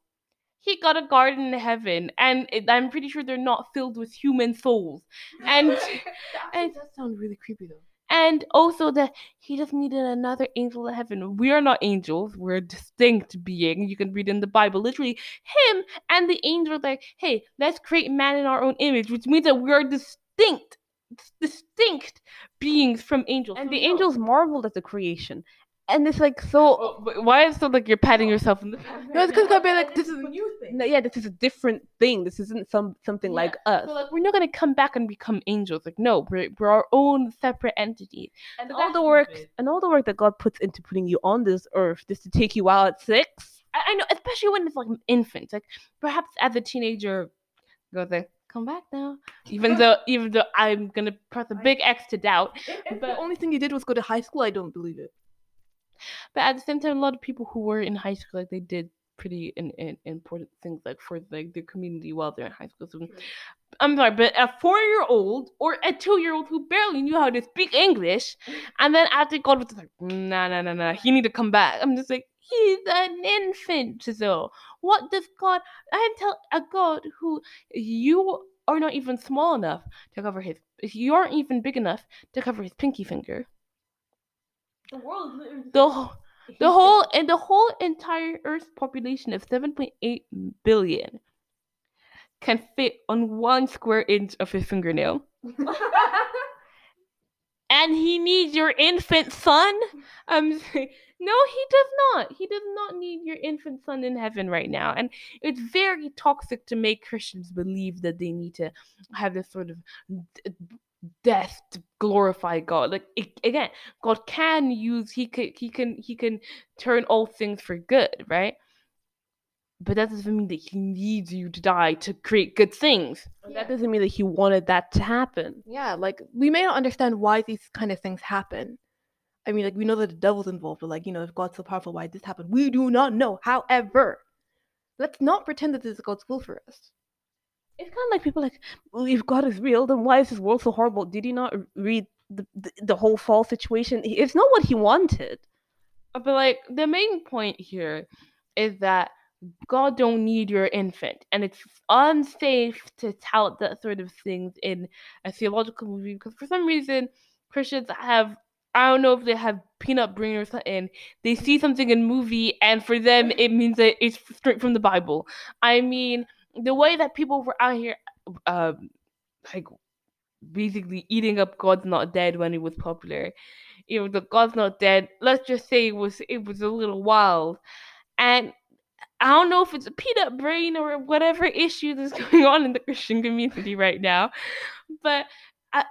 Speaker 3: He got a garden in heaven, and it, I'm pretty sure they're not filled with human souls. *laughs* And
Speaker 1: That
Speaker 3: and-
Speaker 1: does sound really creepy though.
Speaker 3: And also that he just needed another angel in heaven. We are not angels; we're a distinct being. You can read in the Bible, literally, him and the angel like, "Hey, let's create man in our own image," which means that we are distinct, distinct beings from angels.
Speaker 2: And the angels marveled at the creation. And it's like so
Speaker 3: but why is it like you're patting yourself in the back?
Speaker 1: No, it's because God be like, this is a new thing.
Speaker 2: no, yeah, this is a different thing. This isn't some something
Speaker 3: Yeah,
Speaker 2: like us.
Speaker 3: So like we're not gonna come back and become angels. Like no, we're we're our own separate entity.
Speaker 2: and
Speaker 3: So
Speaker 2: all the work
Speaker 3: stupid.
Speaker 2: and all the work that God puts into putting you on this earth just to take you out at six.
Speaker 3: I, I know, especially when it's like infants. Like perhaps as a teenager, go there, come back now. Even *laughs* though even though I'm gonna press a big X to doubt. *laughs*
Speaker 1: If
Speaker 3: But-
Speaker 1: the only thing you did was go to high school, I don't believe it.
Speaker 3: But at the same time, a lot of people who were in high school, like they did pretty in, in, important things, like for like their community while they're in high school. So I'm sorry, but a four-year-old or a two-year-old who barely knew how to speak English, *laughs* and then after God was like, nah, nah, nah, nah, he need to come back. I'm just like, he's an infant, so what does God? I tell a God who you are not even small enough to cover his. You aren't even big enough to cover his pinky finger.
Speaker 2: The world
Speaker 3: The whole, *laughs* the whole and the whole entire Earth's population of 7.8 billion can fit on one square inch of his fingernail. *laughs* and he needs your infant son? I'm saying, no, he does not. He does not need your infant son in heaven right now. And it's very toxic to make Christians believe that they need to have this sort of death to glorify God. Like a- again, God can use he can he can he can turn all things for good, right? But that doesn't mean that he needs you to die to create good things.
Speaker 2: That doesn't mean that he wanted that to happen.
Speaker 1: Yeah, like we may not understand why these kind of things happen. I mean, like we know that the devil's involved, but like you know, if God's so powerful, why did this happen? We do not know. However, let's not pretend that this is God's will for us.
Speaker 2: It's kind of like people like, well, if God is real, then why is this world so horrible? Did he not read the, the, the whole fall situation? It's not what he wanted.
Speaker 3: Uh, But like the main point here is that God don't need your infant, and it's unsafe to tout that sort of things in a theological movie because for some reason Christians have I don't know if they have peanut brain or something. They see something in movie, and for them it means that it's straight from the Bible. I mean, the way that people were out here, um, like basically eating up God's Not Dead when it was popular. You know, the God's Not Dead. Let's just say it was it was a little wild, and I don't know if it's a peanut brain or whatever *laughs* issue that's *laughs* going on in the Christian community right now, but I,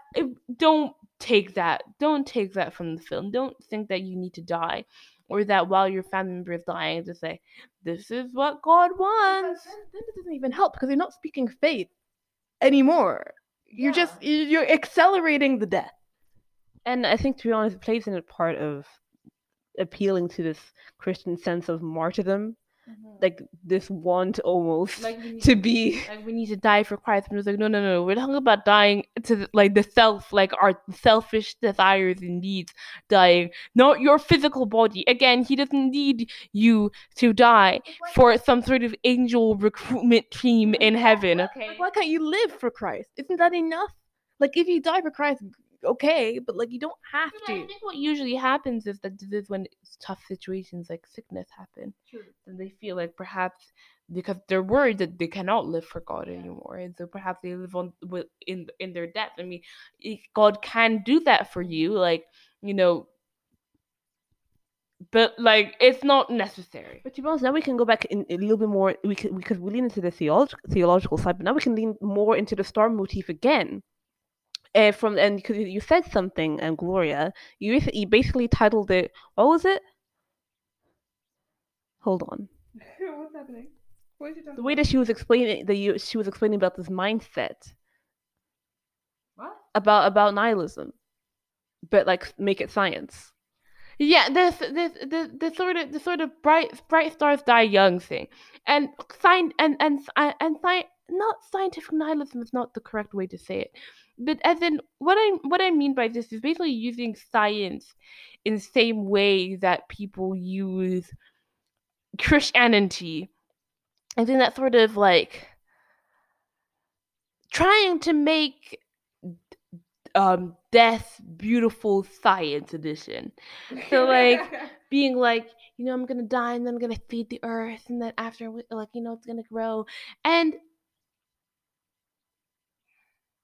Speaker 3: don't take that. Don't take that from the film. Don't think that you need to die, or that while your family member is dying, to say, "This is what God wants."
Speaker 1: Then, then it doesn't even help because you're not speaking faith anymore. You're
Speaker 3: Yeah.
Speaker 1: just you- you're accelerating the death.
Speaker 2: And I think, to be honest, it plays in a part of appealing to this Christian sense of martyrdom, Mm-hmm. like this want almost
Speaker 3: Like *laughs* need
Speaker 2: to be. *laughs*
Speaker 3: like we need to die for Christ. And it's like, no, no, no. We're talking about dying to the, like the self, like our selfish desires and needs dying, not your physical body. Again, he doesn't need you to die for some sort of angel recruitment team in heaven. Okay.
Speaker 1: Like, why can't you live for Christ? Isn't that enough? Like, if you die for Christ, okay, but like, you don't have
Speaker 3: I
Speaker 1: to.
Speaker 3: think what usually happens is that this is when tough situations like sickness happen. And they feel like perhaps because they're worried that they cannot live for God anymore, and so perhaps they live on with in in their death. I mean, if God can do that for you, like you know, but like it's not necessary.
Speaker 2: But to be honest, now we can go back in a little bit more. We could because we lean into the theolog- theological side, but now we can lean more into the star motif again. Uh, from and because you said something, and Gloria, you you basically titled it. What was it? Hold on. *laughs*
Speaker 3: What's happening? What is
Speaker 2: The way that she was explaining that you she was explaining about this mindset
Speaker 3: What?
Speaker 2: about about nihilism, but like make it science.
Speaker 3: Yeah, this this the the sort of the sort of bright bright stars die young thing, and sign and and and, and sci- not scientific nihilism is not the correct way to say it, but as in what I what I mean by this is basically using science in the same way that people use Christianity, and then that sort of like trying to make um death beautiful science edition. So like *laughs* being like you know i'm gonna die and then i'm gonna feed the earth and then after like you know it's gonna grow. And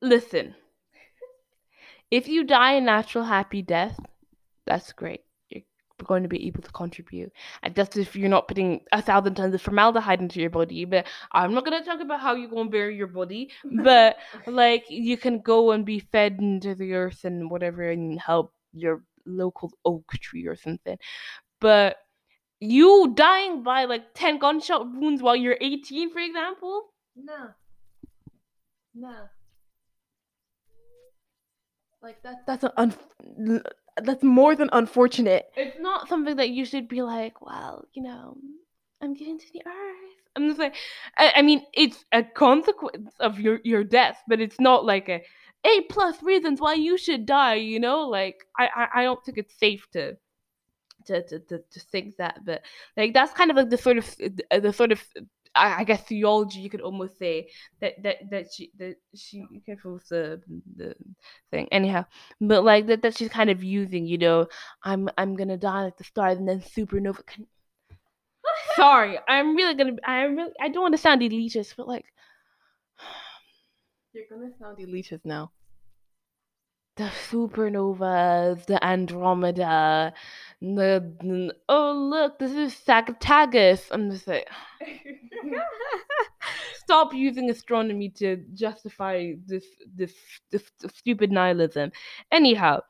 Speaker 3: listen if you die a natural happy death that's great you're going to be able to contribute and that's if you're not putting a thousand tons of formaldehyde into your body but i'm not gonna talk about how you're gonna bury your body but *laughs* like you can go and be fed into the earth and whatever and help your local oak tree or something but you dying by like 10 gunshot wounds while you're 18 for example
Speaker 1: No. No. Like that. That's an un- That's more than unfortunate.
Speaker 3: it's not something that you should be like well you know i'm getting to the earth i'm just like i, I mean it's a consequence of your your death but it's not like a a plus reasons why you should die you know like i i, I don't think it's safe to to, to, to, to think that but like that's kind of like the sort of the sort of I, I guess theology you could almost say that that that she that she careful with the the thing anyhow but like that that she's kind of using you know i'm i'm gonna die like the stars and then supernova can... *laughs* sorry i'm really gonna i'm really i don't want to sound elitist but like *sighs*
Speaker 1: You're gonna sound elitist now.
Speaker 3: The supernovas, the Andromeda, the, the- oh look, this is Sagittarius. I'm just like, *sighs* stop using astronomy to justify this this this, stupid nihilism. Anyhow,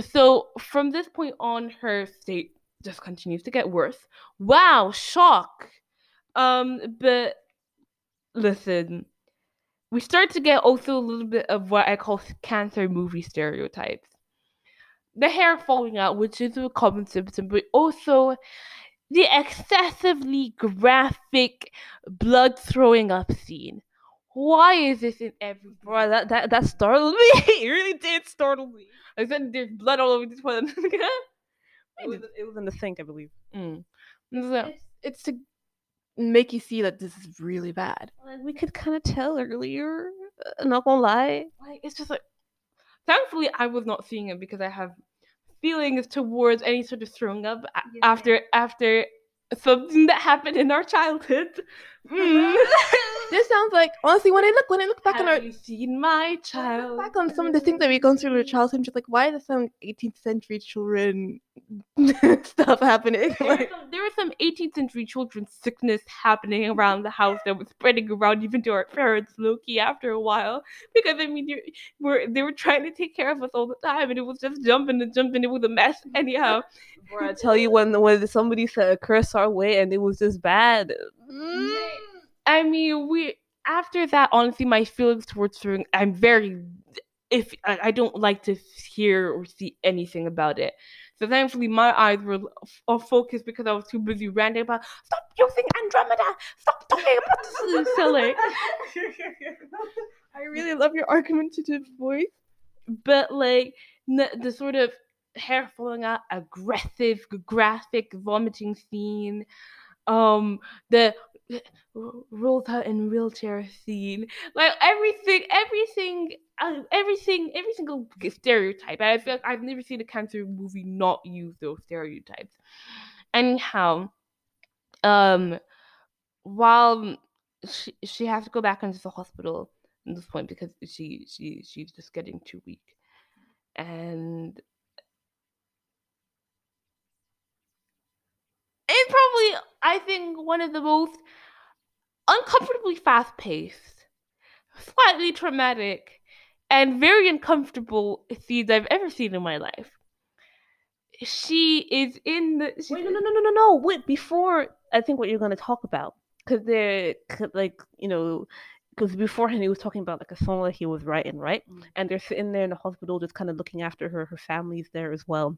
Speaker 3: so from this point on, her state just continues to get worse. Wow, shock. Um, but listen, we start to get also a little bit of what I call cancer movie stereotypes. The hair falling out, which is a common symptom, but also the excessively graphic blood throwing up scene. Why is this in every
Speaker 2: Bro, that that that startled *laughs* me. it really did startle me.
Speaker 3: I said there's blood all over this one. *laughs*
Speaker 2: It was, it was in the sink, I believe.
Speaker 3: mm. So-
Speaker 1: It's, it's to make you see that this is really bad.
Speaker 2: Like, we could kind of tell earlier. Not gonna lie.
Speaker 3: Like it's just like thankfully I was not seeing it because I have feelings towards any sort of throwing up
Speaker 2: Yeah.
Speaker 3: after after something that happened in our childhood. Mm. *laughs*
Speaker 1: This sounds like honestly when I look when I look back on our
Speaker 3: Have you seen my
Speaker 1: when I look
Speaker 3: child?
Speaker 1: back on some of the things that we've gone through with childhood, I'm just like, why does some 18th century children *laughs* stuff happening?
Speaker 3: There was
Speaker 1: Like,
Speaker 3: some- there was some 18th century children sickness happening around the house that was spreading around even to our parents, Loki, after a while. Because I mean, you were they were trying to take care of us all the time, and it was just jumping and jumping. It was a mess, anyhow.
Speaker 2: Bro, I tell you when when somebody said a curse our way and it was just bad. Mm.
Speaker 3: I mean, we after that, honestly, my feelings towards throwing, I'm very, if I, I don't like to hear or see anything about it. So thankfully, my eyes were f- off focus because I was too busy ranting about stop using Andromeda, stop talking about this *laughs* is silly. *laughs*
Speaker 1: I really love your argumentative voice.
Speaker 3: But like n- the sort of hair falling out, aggressive, graphic vomiting scene, um, the rolled out in wheelchair scene, like everything, everything, uh, everything, every single stereotype. I feel like I've never seen a cancer movie not use those stereotypes. Anyhow, um, while she she has to go back into the hospital at this point because she she she's just getting too weak, and it's probably I think one of the most uncomfortably fast paced, slightly traumatic, and very uncomfortable scenes I've ever seen in my life. She is in the.
Speaker 2: Wait, no, no, no, no, no, no. Wait, before I think what you're going to talk about, because they're 'cause, like, you know, because beforehand he was talking about like a song that he was writing, right?
Speaker 3: Mm.
Speaker 2: And they're sitting there in the hospital, just kind of looking after her. Her family's there as well.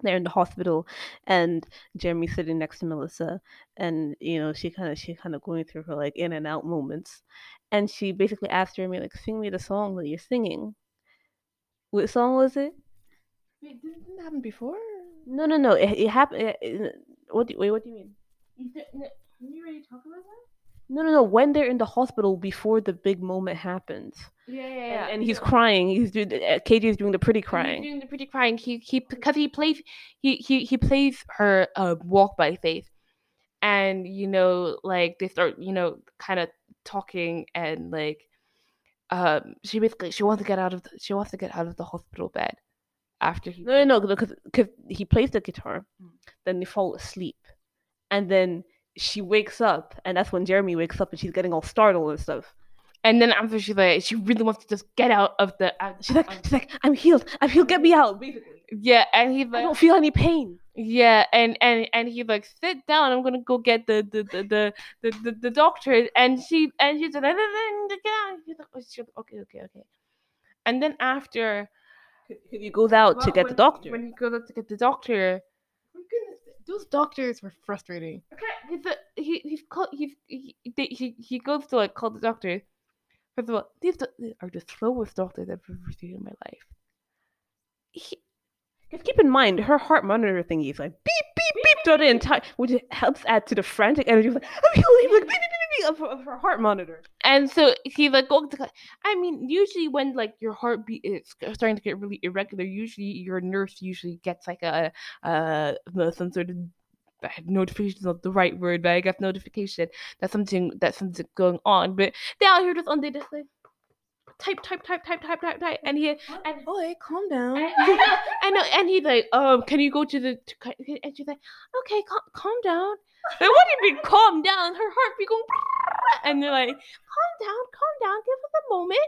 Speaker 2: They're in the hospital, and Jeremy's sitting next to Melissa, and you know she kind of she kind of going through her like in and out moments, and she basically asked Jeremy like, "Sing me the song that you're singing." What song was it?
Speaker 1: Wait, didn't happen before?
Speaker 2: No, no, no. It, it happened. What? Do, wait, what do you mean?
Speaker 3: Can you already talk about that?
Speaker 2: No, no, no. When they're in the hospital before the big moment happens,
Speaker 3: Yeah, yeah,
Speaker 2: and,
Speaker 3: yeah.
Speaker 2: and he's crying. He's doing. Uh, KJ is doing the pretty
Speaker 3: And he's
Speaker 2: crying.
Speaker 3: doing the pretty crying. He he because he plays he he he plays her uh walk by faith, and you know like they start you know kind of talking and like um she basically she wants to get out of the, she wants to get out of the hospital bed after he
Speaker 2: No, no, no, because because he plays the guitar,
Speaker 3: Mm.
Speaker 2: then they fall asleep, and then she wakes up, and that's when Jeremy wakes up, and she's getting all startled and stuff.
Speaker 3: and then after she's like she really wants to just get out of the out,
Speaker 2: She's like, she's like, I'm healed. I'm healed. Get me out. Basically,
Speaker 3: yeah and he's like, I
Speaker 2: don't feel any pain.
Speaker 3: Yeah, and and and he's like, sit down. I'm gonna go get the the the the the, the, the doctor. And she and she's like, "No, no, no, get out. She's like, okay, okay, okay. And then after
Speaker 2: He goes out to
Speaker 3: well,
Speaker 2: get the doctor.
Speaker 3: when he goes out to get the doctor,
Speaker 1: those doctors were frustrating.
Speaker 3: okay, he's a, he he's called he's he, he he he goes to like call the doctor. First of all, these do- are the slowest doctors I've ever seen in my life. He,
Speaker 2: Just keep in mind, her heart monitor thingy is like beep beep beep throughout the entire, which helps add to the frantic energy. of Like. *laughs* Like beep beep beep beep of, her- of her heart monitor.
Speaker 3: And so he's like going to. I mean, usually when like your heartbeat is starting to get really irregular, usually your nurse usually gets like a uh some sort of notification is not the right word, but I guess notification that something that something's going on. But they out here just on they just like type type type type type type type, and he and
Speaker 1: Boy, calm down.
Speaker 3: I, I know, and he's like, um, can you go to the? To, and she's like, okay, calm, calm down. Like, what do you mean, calm down? Her heart be going, and they're like, calm down, calm down, give us a moment.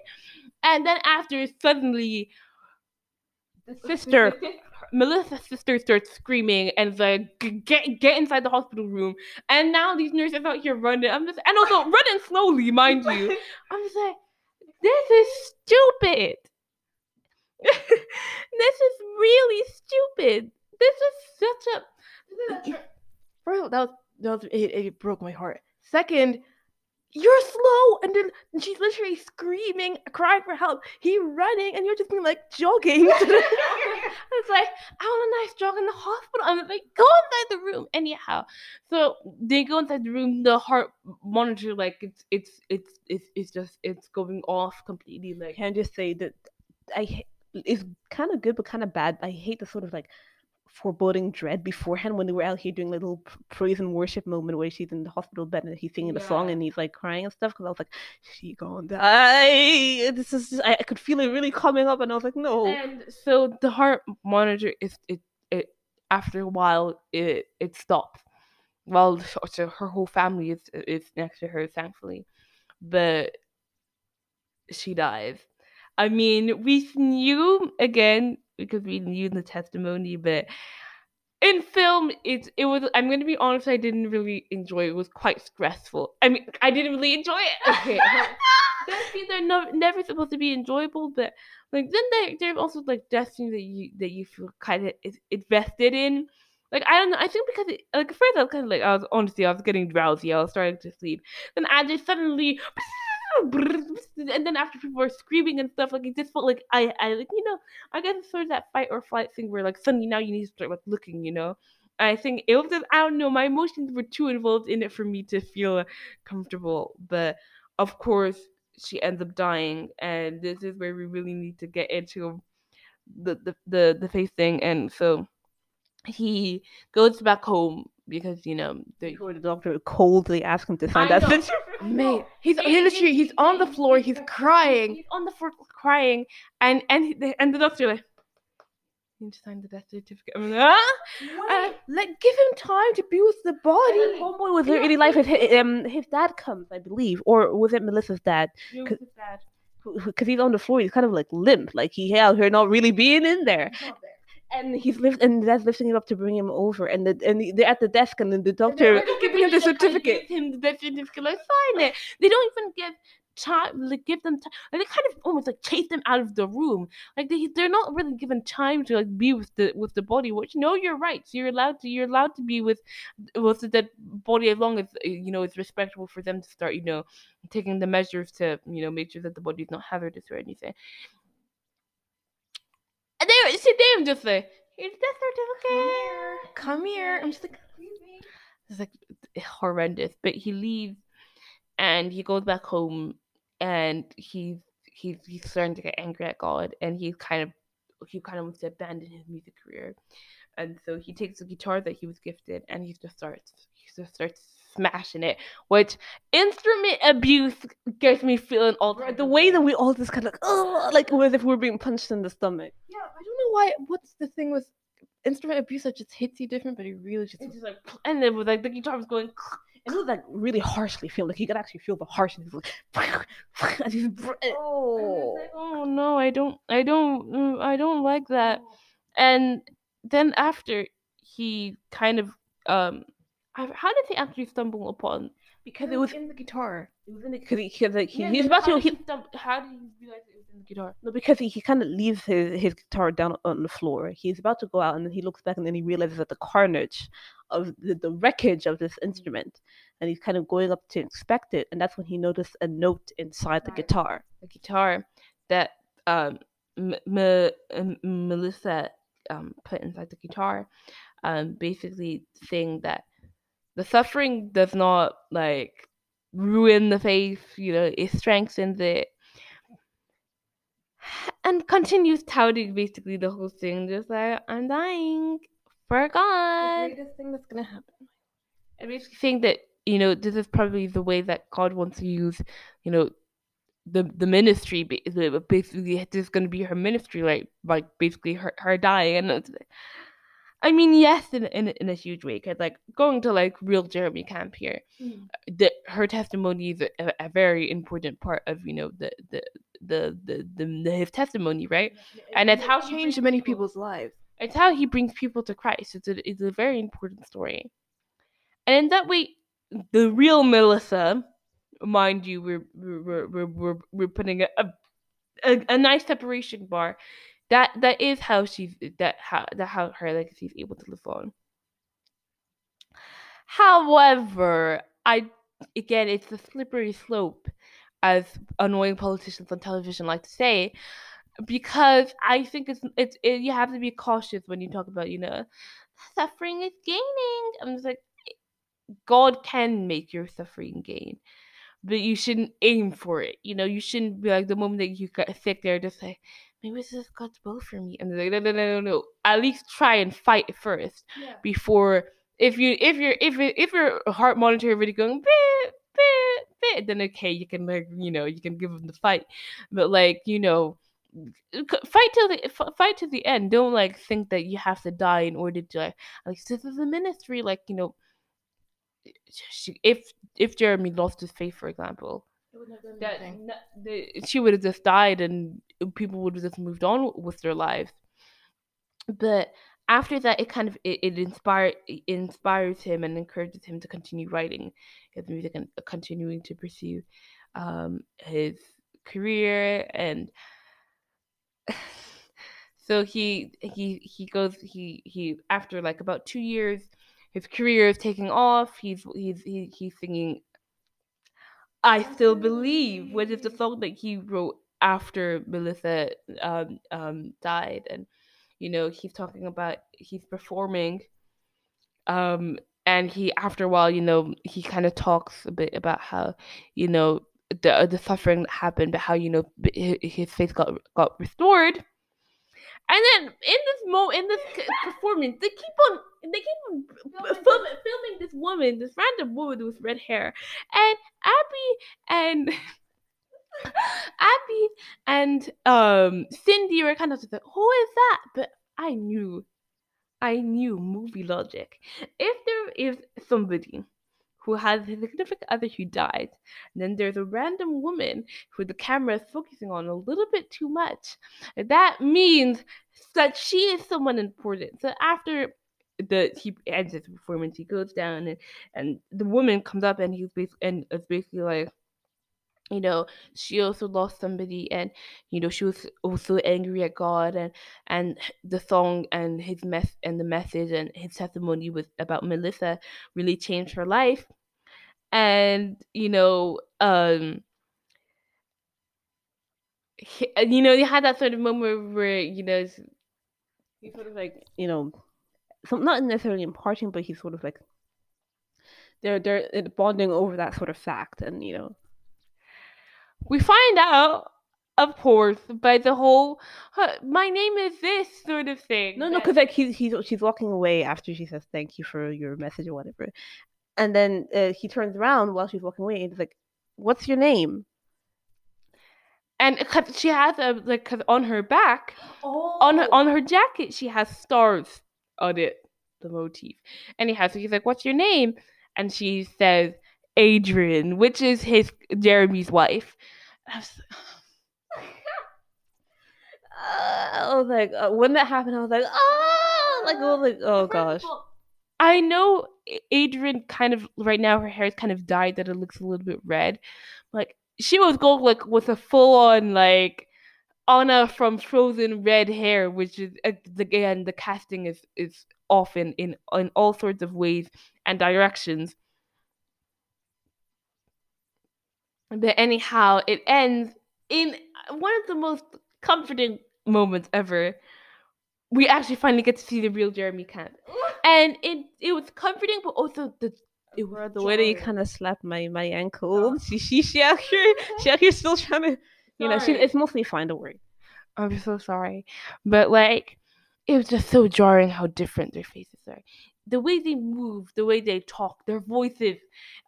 Speaker 3: And then after, suddenly, the sister, *laughs* Melissa's sister, starts screaming and is like, get get inside the hospital room. And now these nurses out here running. I'm just, and also running slowly, mind you. *laughs* I'm just like, this is stupid. *laughs* this is really stupid. This is such a. This is a
Speaker 1: First, of all, that was, that was it, it broke my heart. Second, you're slow, and then she's literally screaming, crying for help. He running, and you're just being like jogging. *laughs* *laughs*
Speaker 3: it's like I want a nice jog in the hospital. I'm like, go inside the room. Anyhow, so they go inside the room. The heart monitor, like it's it's it's it's it's just it's going off completely. Like, I
Speaker 2: can I just say that I it's kind of good but kind of bad. I hate the sort of like foreboding dread beforehand when they were out here doing little praise and worship moment where she's in the hospital bed and he's singing yeah. the song and he's like crying and stuff because I was like, she gonna die. This is just, I, I, could feel it really coming up and I was like, no.
Speaker 3: And so the heart monitor is it it after a while it it stops. Well, so her whole family is is next to her, thankfully, but she dies. I mean, we knew again because we knew the testimony, but in film, it's it was. I'm going to be honest. I didn't really enjoy it. It was quite stressful. I mean, I didn't really enjoy it. Okay, death scenes are no, never supposed to be enjoyable, but like then there there's also like death scenes that you that you feel kind of invested in. Like I don't know. I think because it, like at first I was kind of like I was honestly I was getting drowsy. I was starting to sleep. Then I just suddenly *laughs* *laughs* and then after people were screaming and stuff, like it just felt like I, I like you know, I guess it's sort of that fight or flight thing where like suddenly now you need to start like looking, you know. I think it was just I don't know, my emotions were too involved in it for me to feel comfortable. But of course, she ends up dying, and this is where we really need to get into the the the, the face thing. And so he goes back home because you know
Speaker 2: the, the doctor coldly asked him to sign that *laughs*
Speaker 1: picture. Mate, he's literally he's on the floor, he's crying.
Speaker 3: He's on the floor crying, and and and the doctor like. You need to sign the death certificate. I'm like, ah?
Speaker 1: Uh, like, give him time to be with the body.
Speaker 2: Homeboy was really life. His, um, his dad comes, I believe, or was it Melissa's dad?
Speaker 3: His dad.
Speaker 2: Because he's on the floor, he's kind of like limp, like he out here not really being in there and he's lift and that's lifting him up to bring him over and the, and they're at the desk and then the doctor giving him the certificate.
Speaker 3: him the death certificate like sign it they don't even give time like give them time like they kind of almost like chase them out of the room. Like they they're not really given time to like be with the with the body which no you're right. So you're allowed to you're allowed to be with with the dead body as long as uh, you know it's respectable for them to start you know taking the measures to you know make sure that the body is not hazardous or anything they see them just like, here's death certificate.
Speaker 1: Come here.
Speaker 3: I'm just like, it's like horrendous. But he leaves and he goes back home and he's he's he's starting to get angry at God and he's kind of he kind of wants to abandon his music career. And so he takes the guitar that he was gifted and he just starts he just starts smashing it, which instrument abuse gets me feeling all
Speaker 2: right, the way that we all just kind of like, oh, like as if we're being punched in the stomach.
Speaker 1: Yeah, I don't know why. What's the thing with instrument abuse that just hits you different, but it really just,
Speaker 3: it's just like, *sniffs* and then with like the guitar was going. *sniffs*
Speaker 2: And it was like really harshly feel like you could actually feel the harshness. Like, *sniffs*
Speaker 3: oh, like, oh no, I don't, I don't, mm, I don't like that. And then after he kind of um how did he actually stumble upon?
Speaker 1: Because it was in the guitar.
Speaker 2: It was in the because he, like, he, yeah, he's about to. He,
Speaker 3: stumble, how did he realize it was in the guitar?
Speaker 2: No, because he, he kind of leaves his, his guitar down on the floor. He's about to go out, and then he looks back, and then he realizes that the carnage of the, the wreckage of this instrument, and he's kind of going up to inspect it, and that's when he noticed a note inside the guitar.
Speaker 3: The guitar that um M- M- Melissa um put inside the guitar, um basically saying that the suffering does not like ruin the faith, you know, it strengthens it. *sighs* And continues touting basically the whole thing, just like, I'm dying for God.
Speaker 1: The greatest thing that's gonna happen.
Speaker 3: I basically think that, you know, this is probably the way that God wants to use, you know, the the ministry basically this is going to be her ministry like like basically her, her dying and I mean, yes, in in, in a huge way, because like going to like real Jeremy camp here, mm. the her testimony is a, a, very important part of you know the the the the, the, the his testimony, right?
Speaker 1: and it's how changed many people, people's lives.
Speaker 3: It's how he brings people to Christ. It's a it's a very important story, and in that way, the real Melissa, mind you, we're we're we're we're, we're putting a, a a nice separation bar that that is how she's that how that how her legacy is able to live on. However, I again it's a slippery slope, as annoying politicians on television like to say, because I think it's it's it, you have to be cautious when you talk about you know suffering is gaining. I'm just like God can make your suffering gain, but you shouldn't aim for it. You know, you shouldn't be like the moment that you get sick there, just say maybe this is God's will for me. And like no no no no no. At least try and fight first
Speaker 1: Yeah.
Speaker 3: before if you if you're if it, if your heart monitor really going bit bit bit then okay you can like you know you can give them the fight but like you know fight till the fight to the end don't like think that you have to die in order to like, like this is a ministry like you know if if jeremy lost his faith for example that n- the, she would have just died and people would have just moved on with their lives. But after that it kind of it, it inspired it inspires him and encourages him to continue writing his music and continuing to pursue um his career and *laughs* so he he he goes he he after like about two years his career is taking off. He's he's he, he's singing i still believe which is the song that he wrote after melissa um um died? And you know he's talking about he's performing um and he after a while you know he kind of talks a bit about how you know the the suffering that happened but how you know his faith got got restored. And then in this mo in this performance they keep on they keep on b- film, filming this woman this random woman with red hair and abby and *laughs* abby and um cindy were kind of just like who is that but i knew I knew movie logic. If there is somebody who has a significant other who died, then there's a random woman who the camera is focusing on a little bit too much. That means that she is someone important. So after the he ends his performance, he goes down and and the woman comes up and he's basically and it's basically like you know she also lost somebody and you know she was also angry at god and and the song and his mess and the message and his testimony was about melissa really changed her life. And you know um he- you know you had that sort of moment where you know
Speaker 2: He's sort of like you know, some not necessarily imparting, but he's sort of like they're they're bonding over that sort of fact, and you know,
Speaker 3: we find out of course by the whole "Huh, my name is this sort of thing
Speaker 2: no, no, because like he's he's she's walking away after she says thank you for your message or whatever, and then uh, he turns around while she's walking away and he's like, "What's your name?"
Speaker 3: and cause she has a like cause on her back
Speaker 1: Oh.
Speaker 3: on her on her jacket she has stars on it the motif anyhow so he's like what's your name and she says adrienne which is his jeremy's wife I was- *laughs*
Speaker 2: I was like, uh, when that happened, I was like, oh, like, oh, like, oh gosh.
Speaker 3: I know Adrienne kind of right now her hair is kind of dyed that it looks a little bit red. Like she was going like with a full on like Anna from Frozen red hair, which is uh, again the casting is is often in in all sorts of ways and directions. But anyhow, it ends in one of the most comforting moments ever. We actually finally get to see the real Jeremy Camp and it it was comforting, but also the it was
Speaker 2: the way that you kind of slapped my my ankle. *laughs* She she she out here she out here still trying to you know she it's mostly fine. Don't worry.
Speaker 3: I'm so sorry, but like it was just so jarring how different their faces are. The way they move, the way they talk, their voices.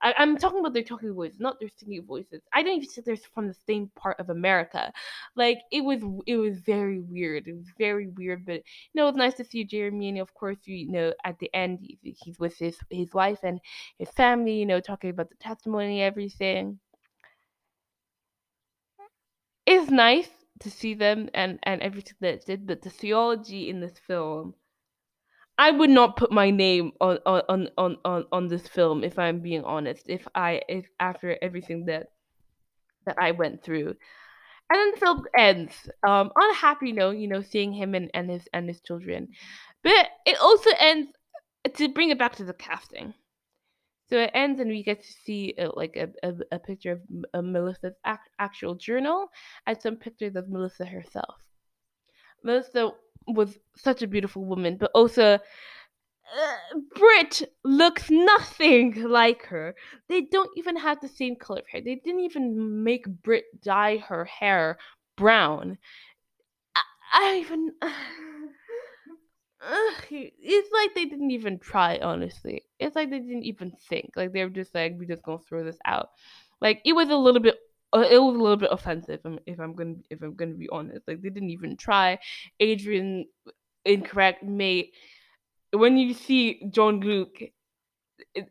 Speaker 3: I, I'm talking about their talking voices, not their singing voices. I don't even think they're from the same part of America. Like it was, it was very weird. It was very weird, but you know, it's nice to see Jeremy, and of course, you know, at the end, he- he's with his his wife and his family. You know, talking about the testimony, everything. It's nice to see them and and everything that it did, but the theology in this film, I would not put my name on on on on on, on this film if I'm being honest. If I if after everything that that I went through. And then the film ends um, on a happy note, you know, seeing him and, and his and his children. But it also ends to bring it back to the casting. So it ends, and we get to see uh, like a, a, a picture of Melissa's ac- actual journal and some pictures of Melissa herself. Melissa was such a beautiful woman, but also uh, Britt looks nothing like her. They don't even have the same color of hair. They didn't even make Britt dye her hair brown. I, I even. *sighs* Ugh, it's like they didn't even try, honestly. It's like they didn't even think. Like they were just like, we're just gonna throw this out. Like it was a little bit uh, it was a little bit offensive if I'm gonna if I'm gonna be honest. Like they didn't even try. Adrienne incorrect mate. When you see John Luke, it,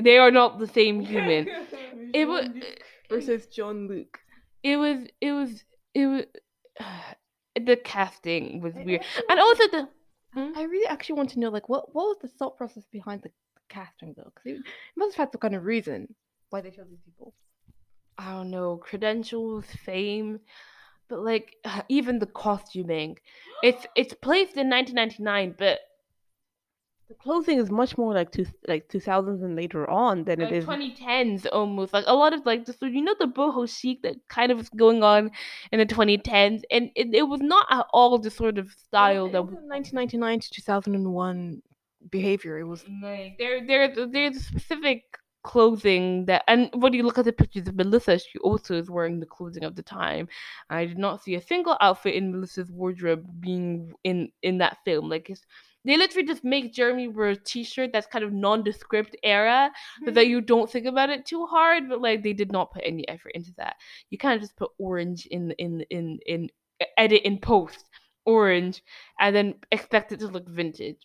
Speaker 3: they are not the same human. *laughs* it was
Speaker 1: versus John Luke.
Speaker 3: It was it was it was *sighs* uh, the casting was weird, and also the.
Speaker 1: Hmm? I really actually want to know, like, what what was the thought process behind the casting, though? Because it, it must have had some kind of reason why they chose these people.
Speaker 3: I don't know, credentials, fame, but like *sighs* even the costuming. It's it's placed in 1999, but
Speaker 2: the clothing is much more like two like 2000s and later on than
Speaker 3: like
Speaker 2: it is
Speaker 3: 2010s almost like a lot of like the so you know the boho chic that kind of was going on in the 2010s and it, it was not at all the sort of style
Speaker 1: well,
Speaker 3: that
Speaker 1: was 1999 to 2001 behavior it was
Speaker 3: like there there there's specific clothing that and when you look at the pictures of Melissa, she also is wearing the clothing of the time. I did not see a single outfit in Melissa's wardrobe being in in that film. Like it's they literally just make Jeremy wear a t-shirt that's kind of nondescript era mm-hmm. so that you don't think about it too hard, but like they did not put any effort into that. You kind of just put orange in in in in edit in post orange and then expect it to look vintage.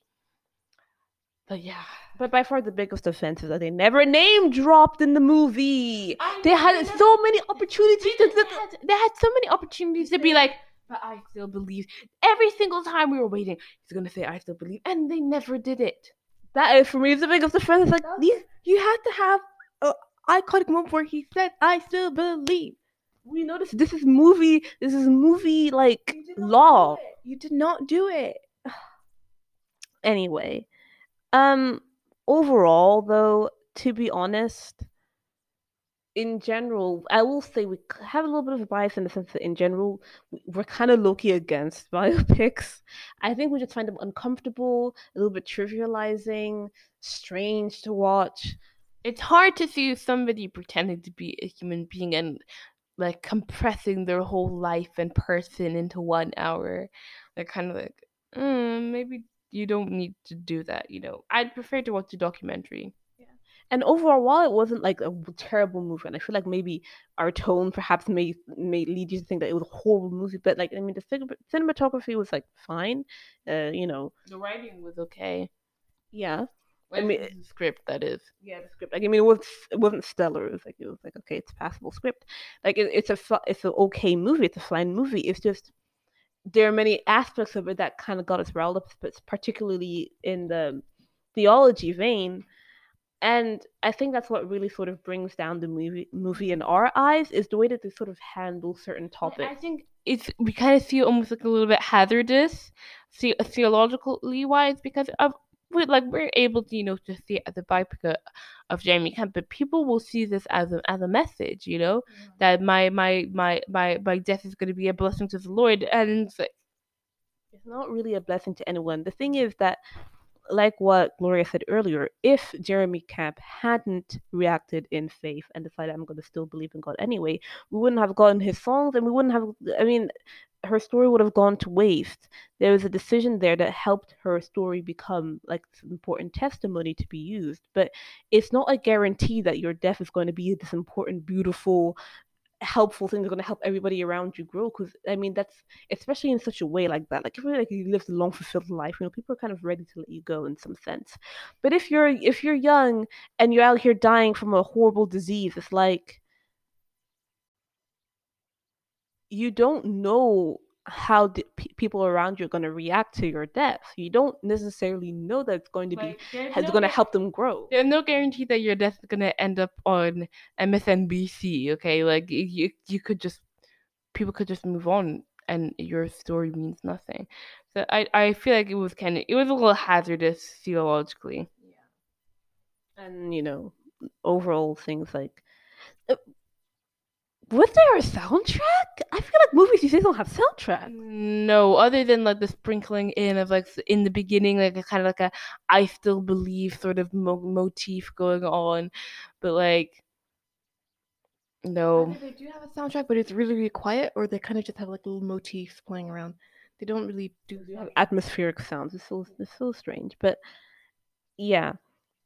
Speaker 3: But yeah.
Speaker 2: But by far the biggest offense is that they never name dropped in the movie. I they had so many *laughs* opportunities
Speaker 3: they, to, had, they had so many opportunities to be like, but I still believe. Every single time we were waiting, he's gonna say I still believe, and they never did it.
Speaker 2: That is for me the biggest offense. It's like
Speaker 1: these you had to have a iconic moment where he said I still believe.
Speaker 2: We noticed this is movie. This is movie like law.
Speaker 1: You did not do it. *sighs*
Speaker 2: anyway, um, overall, though, to be honest, in general, I will say we have a little bit of a bias in the sense that, in general, we're kind of low against *laughs* biopics. I think we just find them uncomfortable, a little bit trivializing, strange to watch.
Speaker 3: It's hard to see somebody pretending to be a human being and like compressing their whole life and person into one hour. They're kind of like, mm, maybe you don't need to do that. You know, I'd prefer to watch a documentary.
Speaker 2: And overall, while it wasn't like a terrible movie, and I feel like maybe our tone perhaps may may lead you to think that it was a horrible movie, but like I mean, the cinematography was like fine. Uh, you know,
Speaker 3: the writing was okay.
Speaker 2: Yeah.
Speaker 3: I mean, the script that is.
Speaker 2: Yeah, the script. Like, I mean, it was it wasn't stellar. It was like it was like okay, it's a passable script. Like it, it's a it's an okay movie. It's a fine movie. It's just there are many aspects of it that kind of got us riled up, but particularly in the theology vein. And I think that's what really sort of brings down the movie movie in our eyes is the way that they sort of handle certain topics.
Speaker 3: I think it's we kind of see it almost like a little bit hazardous, see theologically wise, because of we like we're able to you know to see it as a byproduct of Jeremy Camp, but people will see this as a as a message, you know, mm-hmm. that my my my my my death is going to be a blessing to the Lord, and it's, like,
Speaker 2: it's not really a blessing to anyone. The thing is that, like what Gloria said earlier, if Jeremy Camp hadn't reacted in faith and decided I'm going to still believe in God anyway, we wouldn't have gotten his songs, and we wouldn't have. I mean, her story would have gone to waste. There was a decision there that helped her story become like important testimony to be used. But it's not a guarantee that your death is going to be this important, beautiful, helpful thing that's going to help everybody around you grow. Because I mean, that's especially in such a way like that. Like if you're like you lived a long, fulfilled life, you know, people are kind of ready to let you go in some sense. But if you're if you're young and you're out here dying from a horrible disease, it's like you don't know how the people around you are going to react to your death. You don't necessarily know that it's going to like, be it's no going to help them grow.
Speaker 3: There's no guarantee that your death is going to end up on MSNBC. Okay, like you you could just people could just move on and your story means nothing. So I I feel like it was kind of it was a little hazardous theologically.
Speaker 2: Yeah. And you know, overall things like uh, Was there a soundtrack? I feel like movies these days don't have soundtracks.
Speaker 3: No, other than like the sprinkling in of like in the beginning, like a kind of like a I still believe sort of mo- motif going on, but like no.
Speaker 1: Either they do have a soundtrack, but it's really, really quiet, or they kind of just have like little motifs playing around. They don't really do.
Speaker 2: Have atmospheric sounds. It's so it's so strange, but yeah.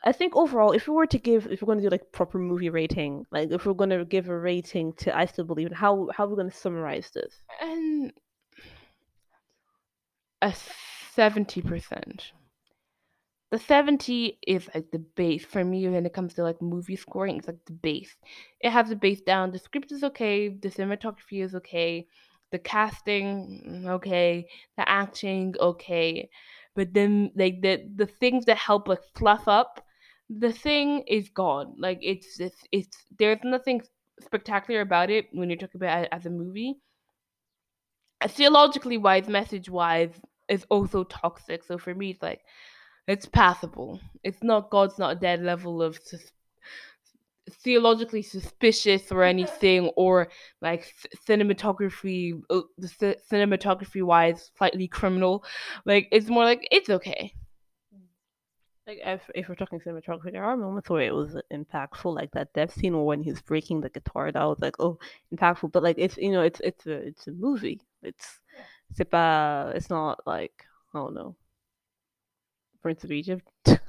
Speaker 2: I think overall, if we were to give, if we're going to do like proper movie rating, like if we're going to give a rating to I Still Believe, how how are we going to summarize this?
Speaker 3: and a 70%. The 70 is like the base for me when it comes to like movie scoring. It's like the base. It has the base down. The script is okay. The cinematography is okay. The casting, mm, okay. The acting, okay. But then like the the things that help like fluff up the thing is gone. Like it's it's, it's there's nothing spectacular about it when you're talking about it as a movie theologically wise, message wise, is also toxic. So for me, it's like it's passable. It's not God's not a dead level of sus- theologically suspicious or anything, or like cinematography, uh, c- cinematography wise, slightly criminal. Like it's more like it's okay.
Speaker 2: Like if if we're talking cinematography, there are moments where it was impactful, like that death scene or when he's breaking the guitar. That was like oh impactful, but like it's you know it's it's a it's a movie. It's c'est pas, it's not like I don't know Prince of Egypt. *laughs*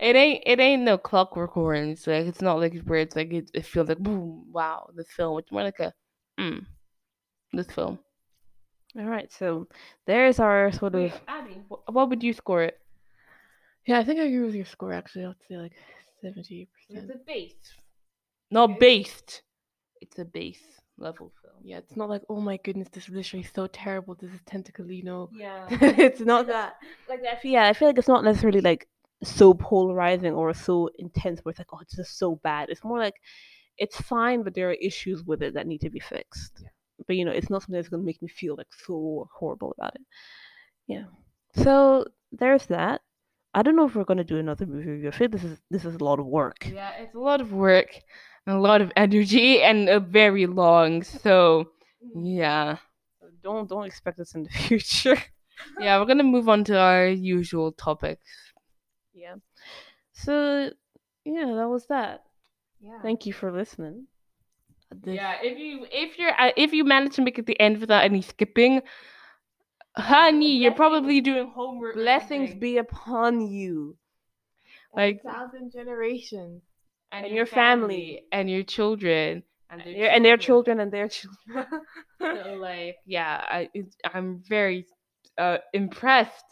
Speaker 3: It ain't it ain't no clockwork orange. Like it's not like where it's like it, it feels like boom, wow, this film. It's more like a mm, this film.
Speaker 2: All right, so there's our sort of
Speaker 3: Abby, what would you score it?
Speaker 1: Yeah, I think I agree with your score. Actually, I'd say like seventy percent.
Speaker 3: It's a base. Not based. It's a base level film.
Speaker 1: Yeah, it's not like oh my goodness, this literally is literally so terrible. This is Tentaclino.
Speaker 3: Yeah. *laughs*
Speaker 1: it's not that.
Speaker 2: like I feel, yeah, I feel like it's not necessarily like so polarizing or so intense where it's like oh it's just so bad. It's more like it's fine, but there are issues with it that need to be fixed.
Speaker 1: Yeah.
Speaker 2: But you know, it's not something that's gonna make me feel like so horrible about it. Yeah. So there's that. I don't know if we're gonna do another movie review. I feel this is this is a lot of work.
Speaker 3: Yeah, it's a lot of work and a lot of energy and a very long. So yeah.
Speaker 2: Don't don't expect us in the *laughs* future.
Speaker 3: Yeah, we're gonna move on to our usual topics.
Speaker 2: yeah. So yeah, that was that.
Speaker 1: Yeah.
Speaker 2: Thank you for listening.
Speaker 1: This,
Speaker 3: Yeah, if you if you're uh, if you manage to make it to the end without any skipping, honey, you're probably doing homework.
Speaker 2: Blessings be upon you.
Speaker 3: like
Speaker 1: thousand generations.
Speaker 2: and your family.
Speaker 3: and your children and
Speaker 2: And their, and their children and their children. *laughs*
Speaker 3: So like yeah, I I'm very uh impressed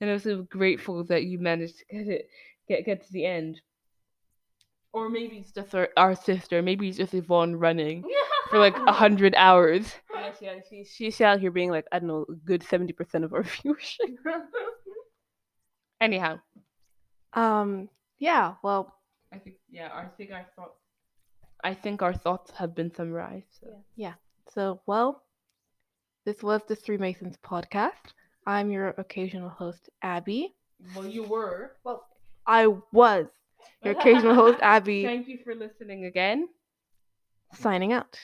Speaker 3: and also grateful that you managed to get it get get to the end. Or maybe it's just our, our sister. Maybe it's just Yvonne running *laughs* for like a hundred hours.
Speaker 2: Yes, yeah, she, she's out here being like, I don't know, a good 70% of our *laughs* viewership.
Speaker 3: Anyhow,
Speaker 1: Um. Yeah. Well.
Speaker 3: I think yeah, I think our thoughts. I think our thoughts have been summarized. So. Yeah.
Speaker 1: So well. This was the Three Masons podcast. I'm your occasional host, Abby.
Speaker 3: Well, you were.
Speaker 1: Well, I was your occasional host, *laughs* Abby.
Speaker 3: Thank you for listening again.
Speaker 1: Signing out.